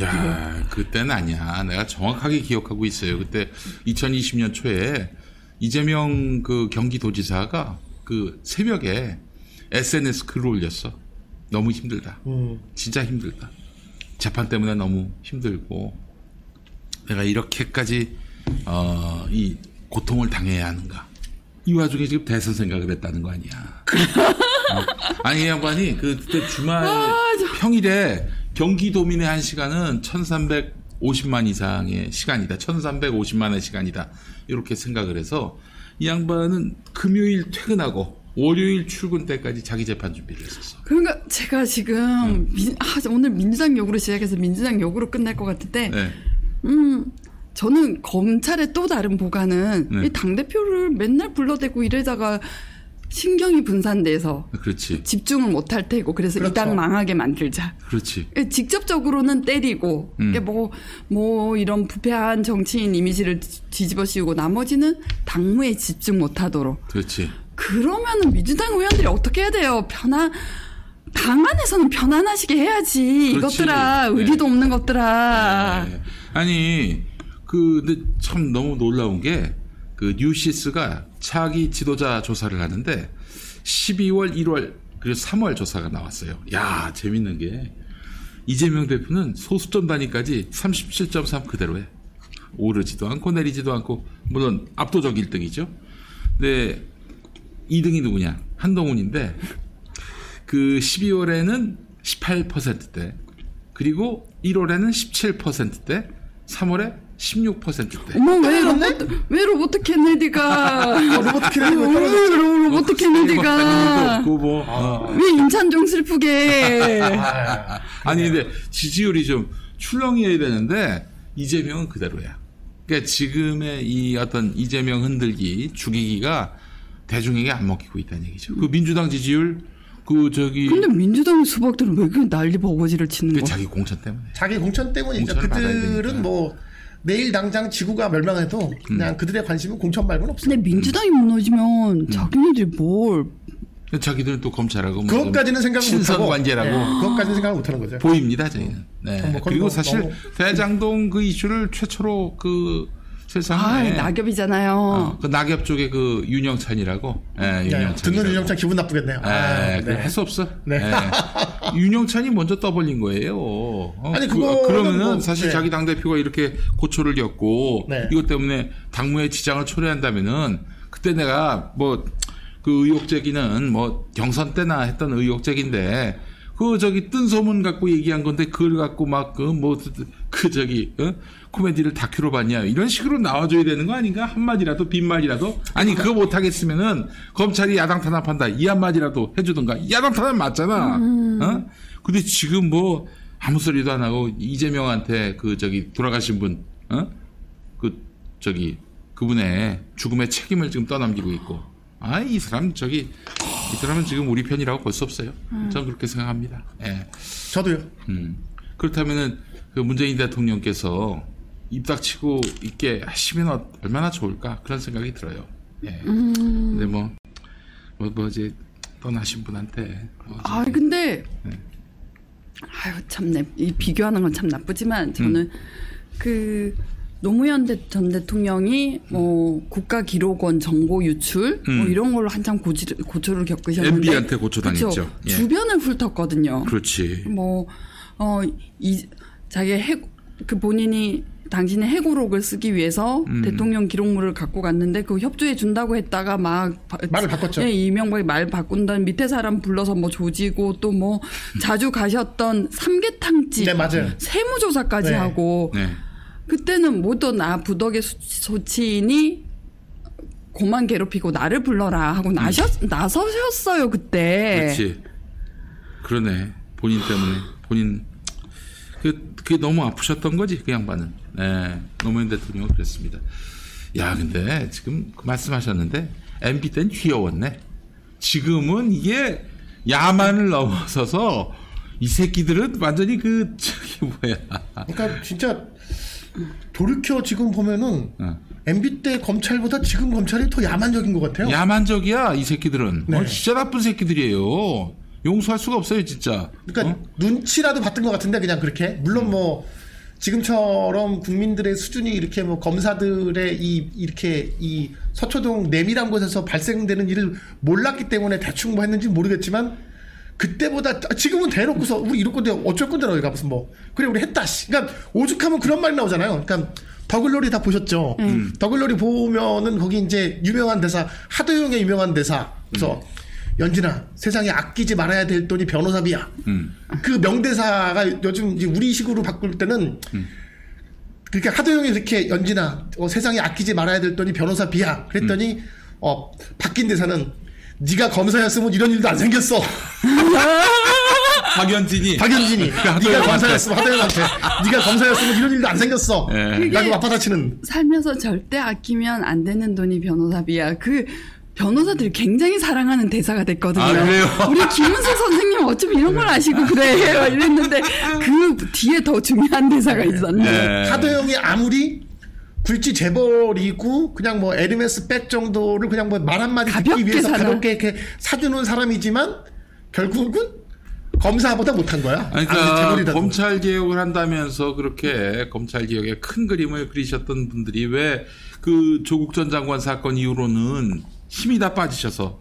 야, 그때는 아니야. 내가 정확하게 기억하고 있어요. 그때 2020년 초에 이재명 그 경기도지사가 그 새벽에 SNS 글을 올렸어. 너무 힘들다. 음. 진짜 힘들다. 재판 때문에 너무 힘들고 내가 이렇게까지 어, 이 고통을 당해야 하는가. 이 와중에 지금 대선 생각을 했다는 거 아니야. 어? 아니 이 양반이 그 그때 주말 평일에 경기도민의 한 시간은 1,350만 이상의 시간이다. 1,350만의 시간이다. 이렇게 생각을 해서 이 양반은 금요일 퇴근하고 월요일 출근 때까지 자기 재판 준비를 했었어. 그러니까 제가 지금 민- 아, 오늘 민주당 욕으로 시작해서 민주당 욕으로 끝날 것 같은데 네. 음 저는 검찰의 또 다른 보관은 네. 이 당대표를 맨날 불러대고 이러다가 신경이 분산돼서 그렇지. 집중을 못할 테고 그래서 그렇죠. 이당 망하게 만들자. 그렇지. 예, 직접적으로는 때리고 음. 이게 뭐, 뭐 이런 부패한 정치인 이미지를 뒤- 뒤집어 씌우고 나머지는 당무에 집중 못하도록 그렇지. 그러면은 민주당 의원들이 어떻게 해야 돼요? 편안 당 안에서는 편안하시게 해야지 그렇지. 이것들아 의리도 네. 없는 것들아 네. 아니 그 근데 참 너무 놀라운 게 그 뉴시스가 차기 지도자 조사를 하는데 12월, 1월 그리고 3월 조사가 나왔어요. 야 재밌는 게 이재명 대표는 소수점 단위까지 37.3 그대로 해. 오르지도 않고 내리지도 않고 물론 압도적 1등이죠. 근데 2등이 누구냐? 한동훈인데 그 12월에는 18%대 그리고 1월에는 17%대 3월에 16%대. 어머 왜 로버트 왜 로버트 케네디가 로버트 케네디 왜왜 떨어졌지? 로버트 케네디가 뭐 어. 왜 임찬종 슬프게 아니 근데 지지율이 좀 출렁이어야 되는데 이재명은 그대로야. 그러니까 지금의 이 어떤 이재명 흔들기 죽이기가 대중에게 안 먹히고 있다는 얘기죠. 그 민주당 지지율 그 저기 근데 민주당 수박들은 왜 그렇게 난리 버거지를 치는 그 거야? 자기 공천 때문에. 자기 공천 때문이죠. 그들은 뭐 내일 당장 지구가 멸망해도 그냥 그들의 관심은 공천 말고는 없어요. 근데 민주당이 무너지면 자기네들이 뭘 자기들은 또 검찰하고 뭐 그것까지는 친선 못하고 관계라고 네, 그것까지는 생각을 못하는 거죠. 보입니다 저희는. 네. 뭐 그리고 뭐 사실 너무- 대장동 그 이슈를 최초로 그 아, 세상에 낙엽이잖아요. 어, 그 낙엽 쪽에 그 윤영찬이라고. 예, 네, 윤영찬. 듣는 윤영찬 기분 나쁘겠네요. 예, 아, 그래, 네. 할수 없어. 네. 예. 윤영찬이 먼저 떠벌린 거예요. 어, 아니, 그, 그거는 그러면은 뭐, 사실 네. 자기 당대표가 이렇게 고초를 겪고 네. 이것 때문에 당무의 지장을 초래한다면은 그때 내가 뭐 그 의혹 제기는 뭐 경선 때나 했던 의혹 제기인데 그 저기 뜬 소문 갖고 얘기한 건데 그걸 갖고 막 그 뭐그 저기 어? 코미디를 다큐로 봤냐? 이런 식으로 나와줘야 되는 거 아닌가? 한마디라도 빈말이라도? 아니 그거 못하겠으면은 검찰이 야당 탄압한다. 이 한마디라도 해주던가. 야당 탄압 맞잖아. 어? 근데 지금 뭐 아무 소리도 안 하고 이재명한테 그 저기 돌아가신 분어그 저기 그분의 죽음의 책임을 지금 떠넘기고 있고. 아 이 사람 저기 이 사람은 지금 우리 편이라고 볼 수 없어요. 저는 그렇게 생각합니다. 예. 저도요. 음. 그렇다면은 그 문재인 대통령께서 입 닥치고 있게 하시면 어- 얼마나 좋을까 그런 생각이 들어요. 예. 근데 뭐, 뭐, 뭐 이제 떠나신 분한테 뭐 아 근데 아유 참내 이 비교하는 건 참 나쁘지만 저는 음. 그 노무현 대- 전 대통령이 뭐 국가 기록원 정보 유출 뭐 음. 이런 걸로 한참 고지, 고초를 겪으셨는데 MB한테 고초 당했죠. 그쵸? 예. 주변을 훑었거든요. 그렇지. 뭐, 어, 이, 자기 해, 그 본인이 당신의 해고록을 쓰기 위해서 음. 대통령 기록물을 갖고 갔는데 그 협조해 준다고 했다가 막 바- 말을 바꿨죠. 예, 이명박이 말 바꾼다는 밑에 사람 불러서 뭐 조지고 또 뭐 자주 가셨던 삼계탕집 네, 맞아요. 세무조사까지 네. 하고 네. 그때는 뭐또 나 부덕의 소- 소치인이 고만 괴롭히고 나를 불러라 하고 나셨, 나서셨어요 그때. 음. 그렇지. 그러네. 본인 때문에 본인 그 그게 너무 아프셨던 거지 그 양반은. 네. 노무현 대통령은 그랬습니다. 야 근데 지금 그 말씀하셨는데 MB 땐 귀여웠네. 지금은 이게 야만을 넘어서서 이 새끼들은 완전히 그 저기 뭐야. 그러니까 진짜 돌이켜 지금 보면은 어. MB 때 검찰보다 지금 검찰이 더 야만적인 것 같아요. 야만적이야 이 새끼들은. 네. 어, 진짜 나쁜 새끼들이에요. 용서할 수가 없어요 진짜. 그러니까 어? 눈치라도 봤던 것 같은데 그냥 그렇게 물론 뭐 지금처럼 국민들의 수준이 이렇게 뭐 검사들의 이 이렇게 이 서초동 내밀한 곳에서 발생되는 일을 몰랐기 때문에 대충 뭐 했는지 모르겠지만 그때보다 지금은 대놓고서 우리 이럴 건데 어쩔 건데 너희가 무슨 뭐 그래 우리 했다 씨. 그러니까 오죽하면 그런 말이 나오잖아요. 그러니까 더글로리 다 보셨죠? 더글로리 보면은 거기 이제 유명한 대사 하도영의 유명한 대사 그래서 연진아 세상에 아끼지 말아야 될 돈이 변호사비야. 음. 그 명대사가 요즘 이제 우리 식으로 바꿀 때는 그러니까 하도영이 이렇게 연진아 어, 세상에 아끼지 말아야 될 돈이 변호사비야. 그랬더니 어 바뀐 대사는 네가 검사였으면 이런 일도 안 생겼어. 박연진이 박연진이 네가 하도영한테. 검사였으면 하도영한테 네가 검사였으면 이런 일도 안 생겼어. 예. 라고 맞받아치는 살면서 절대 아끼면 안 되는 돈이 변호사비야. 그 변호사들이 굉장히 사랑하는 대사가 됐거든요. 아, 그래요? 우리 김은수 선생님 어쩜 이런 걸 아시고 그래 막 이랬는데 그 뒤에 더 중요한 대사가 있었네. 네. 하도영이 아무리 굴지 재벌이고 그냥 뭐 에르메스 백 정도를 그냥 뭐 말 한마디 듣기 가볍게 위해서 사나? 가볍게 이렇게 사주는 사람이지만 결국은 검사보다 못한 거야. 아니, 그러니까. 검찰 개혁을 한다면서 그렇게 검찰 개혁의 큰 그림을 그리셨던 분들이 왜 그 조국 전 장관 사건 이후로는 힘이 다 빠지셔서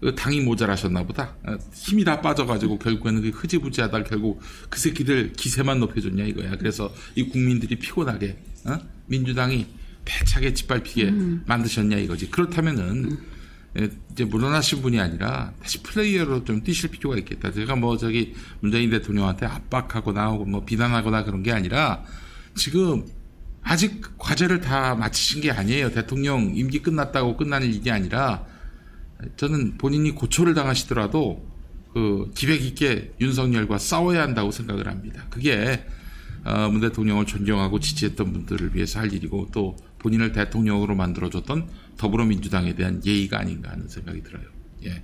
그 당이 모자라셨나 보다. 어, 힘이 다 빠져가지고 결국에는 그 흐지부지하다 결국 그 새끼들 기세만 높여줬냐 이거야. 그래서 이 국민들이 피곤하게 어? 민주당이 배차게 짓밟히게 만드셨냐 이거지. 그렇다면은 예, 이제 물러나신 분이 아니라 다시 플레이어로 좀 뛰실 필요가 있겠다. 제가 뭐 저기 문재인 대통령한테 압박하거나 혹은 뭐 비난하거나 그런 게 아니라 지금 아직 과제를 다 마치신 게 아니에요. 대통령 임기 끝났다고 끝나는 일이 아니라 저는 본인이 고초를 당하시더라도 그 기백 있게 윤석열과 싸워야 한다고 생각을 합니다. 그게 어, 문 대통령을 존경하고 지지했던 분들을 위해서 할 일이고 또 본인을 대통령으로 만들어줬던 더불어민주당에 대한 예의가 아닌가 하는 생각이 들어요. 예.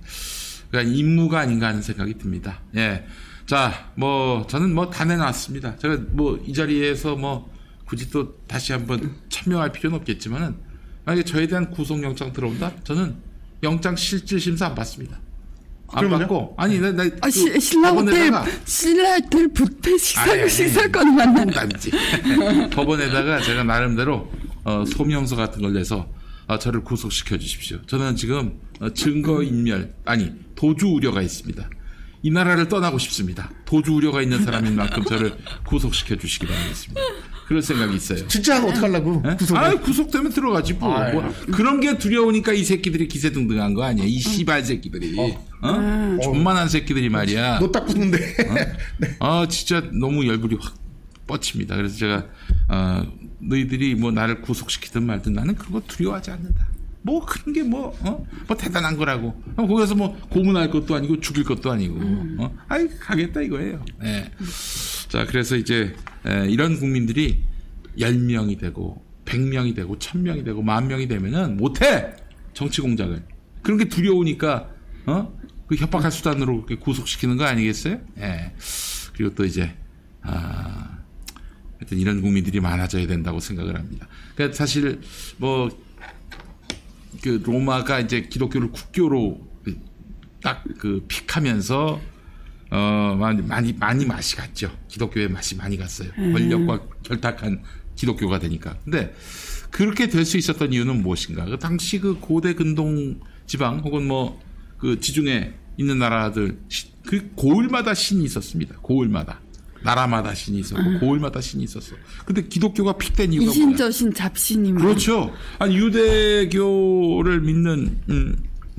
그러니까 임무가 아닌가 하는 생각이 듭니다. 예. 자, 뭐 저는 뭐 다 내놨습니다. 제가 뭐 이 자리에서 뭐 굳이 또 다시 한번 천명할 필요는 없겠지만은 만약에 저에 대한 구속영장 들어온다, 저는 영장 실질 심사 안 받습니다. 안? 받고 아니 나, 나 아, 시, 신라 호텔, 신라 호텔 뷔페 식사, 아니, 아니, 식사권 만난. 아니지. 법원에다가 제가 나름대로 어, 소명서 같은 걸 내서 어, 저를 구속시켜 주십시오. 저는 지금 어, 증거 인멸 아니 도주 우려가 있습니다. 이 나라를 떠나고 싶습니다. 도주 우려가 있는 사람인 만큼 저를 구속시켜 주시기 바라겠습니다. 그럴 생각이 있어요. 진짜 하면 어떡하려고 예? 구속을. 아, 구속되면 들어가지 뭐. 뭐. 그런 게 두려우니까 이 새끼들이 기세등등한 거 아니야. 이 씨발 새끼들이. 어? 존만한 새끼들이 말이야. 너 딱 붙는데. 아, 진짜 너무 열불이 확 뻗칩니다. 그래서 제가, 어, 너희들이 뭐 나를 구속시키든 말든 나는 그거 두려워하지 않는다. 뭐 그런 게 뭐, 어? 뭐 대단한 거라고. 어, 거기서 뭐 고문할 것도 아니고 죽일 것도 아니고. 어? 아이, 가겠다 이거예요. 예. 자, 그래서 이제, 에, 이런 국민들이 10명이 되고, 100명이 되고, 1000명이 되고, 만 명이 되면은 못해! 정치 공작을. 그런 게 두려우니까, 어? 그 협박할 수단으로 그렇게 구속시키는 거 아니겠어요? 예. 그리고 또 이제, 아, 하여튼 이런 국민들이 많아져야 된다고 생각을 합니다. 그러니까 사실 뭐, 그 로마가 이제 기독교를 국교로 딱 그 픽하면서 어 많이 많이 많이 맛이 갔죠. 기독교의 맛이 많이 갔어요. 권력과 결탁한 기독교가 되니까. 근데 그렇게 될 수 있었던 이유는 무엇인가? 그 당시 그 고대 근동 지방 혹은 뭐 그 지중해 있는 나라들 시- 그 고을마다 신이 있었습니다. 고을마다 나라마다 신이 있었고 고을마다 신이 있었어. 근데 기독교가 픽된 이유가? 이신저신 잡신이 막. 그렇죠. 아니 유대교를 믿는 음,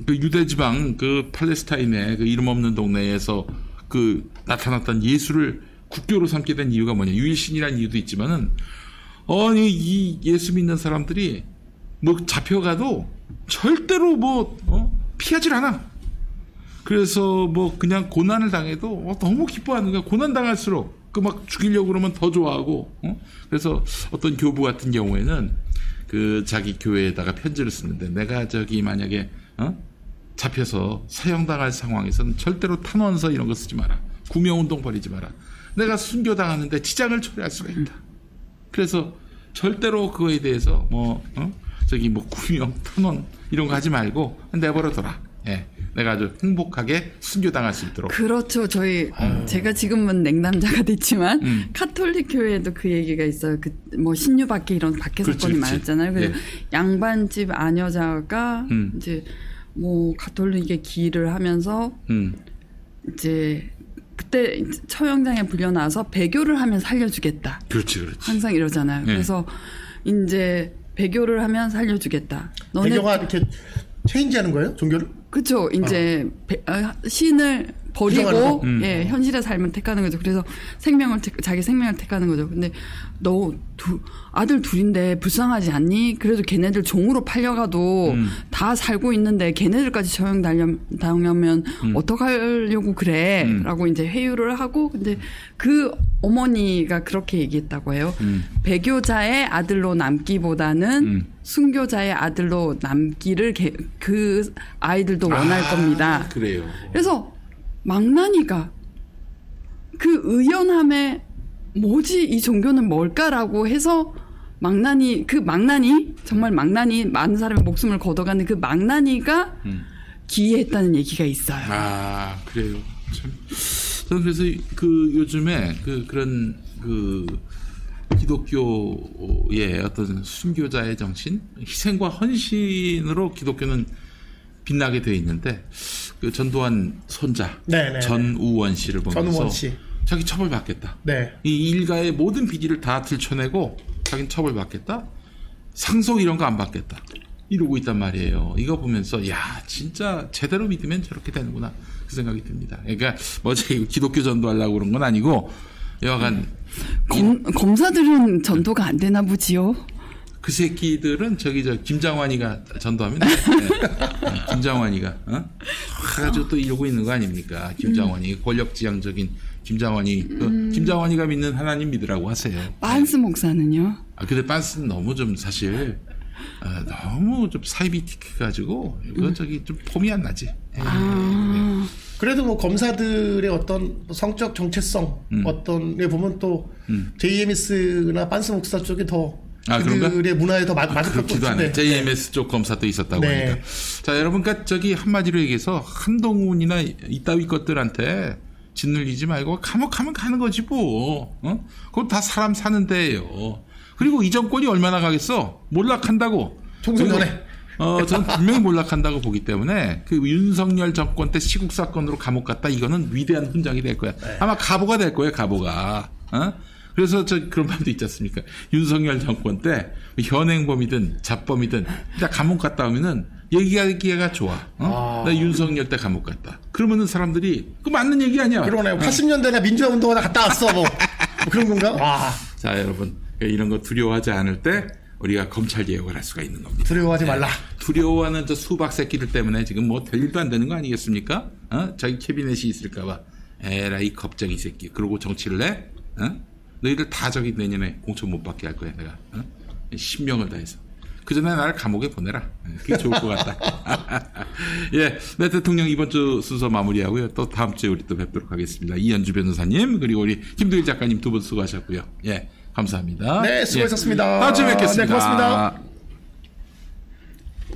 그 유대 지방 그 팔레스타인의 그 이름 없는 동네에서 그 나타났던 예수를 국교로 삼게 된 이유가 뭐냐? 유일신이라는 이유도 있지만은 아니 이 예수 믿는 사람들이 뭐 잡혀가도 절대로 뭐 어? 피하질 않아. 그래서 뭐 그냥 고난을 당해도 어, 너무 기뻐하는 거야. 고난 당할수록 그 막 죽이려고 그러면 더 좋아하고. 어? 그래서 어떤 교부 같은 경우에는 그 자기 교회에다가 편지를 쓰는데 내가 저기 만약에 어? 잡혀서 사형당할 상황에서는 절대로 탄원서 이런 거 쓰지 마라. 구명운동 벌이지 마라. 내가 순교당하는데 지장을 초래할 수가 있다. 그래서 절대로 그거에 대해서 뭐 어? 저기 뭐 구명 탄원 이런 거 하지 말고 내버려둬라. 예, 내가 아주 행복하게 순교당할 수 있도록. 그렇죠. 저희 제가 지금은 냉남자가 됐지만 음. 카톨릭 교회에도 그 얘기가 있어요. 그 뭐 신유 박해 이런 그렇지, 사건이 그렇지. 많았잖아요. 그래서 예. 양반집 아녀자가 음. 이제 뭐 가톨릭에 기일을 하면서 음, 이제 그때 처형장에 불려나와서 배교를 하면 살려주겠다. 그렇지, 그렇지. 항상 이러잖아요. 예. 그래서 이제 배교를 하면 살려주겠다. 너네 배경아 이렇게 체인지하는 거예요? 종교를? 그쵸. 이제 배- 아, 신을 부정하는 버리고 거? 음. 예 현실의 삶을 택하는 거죠. 그래서 생명을 택- 자기 생명을 택하는 거죠. 근데 너 두, 아들 둘인데 불쌍하지 않니? 그래도 걔네들 종으로 팔려가도 음. 다 살고 있는데 걔네들까지 처형 당하면, 당하면 어떡하려고 그래? 음. 라고 이제 회유를 하고 근데 그 어머니가 그렇게 얘기했다고 해요. 음. 배교자의 아들로 남기보다는 음. 순교자의 아들로 남기를 개- 그 아이들도 원할 아, 겁니다. 그래요. 그래서 망나니가 그 의연함에 뭐지 이 종교는 뭘까라고 해서 망나니 그 망나니 정말 망나니 많은 사람의 목숨을 걷어가는 그 망나니가 음. 기이했다는 얘기가 있어요. 아, 그래요. 참. 저는 그래서 그 요즘에 그 그런 그 기독교의 어떤 순교자의 정신, 희생과 헌신으로 기독교는 빛나게 되어 있는데 그 전두환 손자 네, 네, 전우원 씨를 보면서 전우원 씨. 자기 처벌 받겠다. 네. 이 일가의 모든 비리를 다 들춰내고 자기는 처벌 받겠다. 상속 이런 거 안 받겠다. 이러고 있단 말이에요. 이거 보면서 야 진짜 제대로 믿으면 저렇게 되는구나 그 생각이 듭니다. 그러니까 뭐 제가 기독교 전도하려고 그런 건 아니고 여하간 검, 검사들은 전도가 안 되나 보지요. 그 새끼들은 저기 저 김장환이가 전도하면 돼. 네. 김장환이가 어? 가지고 또 이러고 있는 거 아닙니까? 김장환이 권력지향적인 김장환이 그 김장환이가 믿는 하나님 믿으라고 하세요. 빤스 목사는요. 아 근데 빤스는 너무 좀 사실 아, 너무 좀 사이비 틱해 가지고 그 저기 좀 폼이 안 나지. 예. 아, 그래도 뭐 검사들의 어떤 성적 정체성 음. 어떤 에 보면 또 JMS나 빤스 목사 쪽이 더 아, 그런가? 그들의 문화에 더 맞, 맞을 것 그렇기도 하네. JMS 쪽 검사 도 있었다고 네. 하니까. 자, 여러분, 그러니까 저기 한마디로 얘기해서 한동훈이나 이따위 것들한테 짓눌리지 말고 감옥 가면 가는 거지 뭐. 어? 그건 다 사람 사는 데예요. 그리고 이 정권이 얼마나 가겠어? 몰락한다고. 총선 전에. 그리고, 어, 저는 분명히 몰락한다고 보기 때문에 그 윤석열 정권 때 시국 사건으로 감옥 갔다 이거는 위대한 훈장이 될 거야. 네. 아마 가보가 될 거예요, 가보가. 어? 그래서 저 그런 말도 있지 않습니까? 윤석열 정권 때 현행범이든 잡범이든 일단 감옥 갔다 오면은 얘기하기가 좋아. 어? 나 윤석열 때 감옥 갔다. 그러면은 사람들이 그 맞는 얘기 아니야. 그러네요. 80년대 나 민주화 운동하다 갔다 왔어 뭐, 뭐 그런 건가? 와 자, 여러분 이런 거 두려워하지 않을 때 우리가 검찰 개혁을 할 수가 있는 겁니다. 두려워하지 말라. 두려워하는 저 수박 새끼들 때문에 지금 뭐될 일도 안 되는 거 아니겠습니까? 어? 자기 캐비넷이 있을까봐. 에라 이 겁쟁이 새끼. 그러고 정치를 해? 어? 너희들 다 저기 내년에 공천 못 받게 할 거야, 내가. 어? 신명을 다해서. 그 전에 나를 감옥에 보내라. 예, 그게 좋을 것 같다. 예, 네, 대통령 이번 주 순서 마무리하고요. 또 다음 주에 우리 또 뵙도록 하겠습니다. 이현주 변호사님, 그리고 우리 김도일 작가님 두 분 수고하셨고요. 예, 감사합니다. 네, 수고하셨습니다. 예, 다음 주에 뵙겠습니다. 네, 고맙습니다.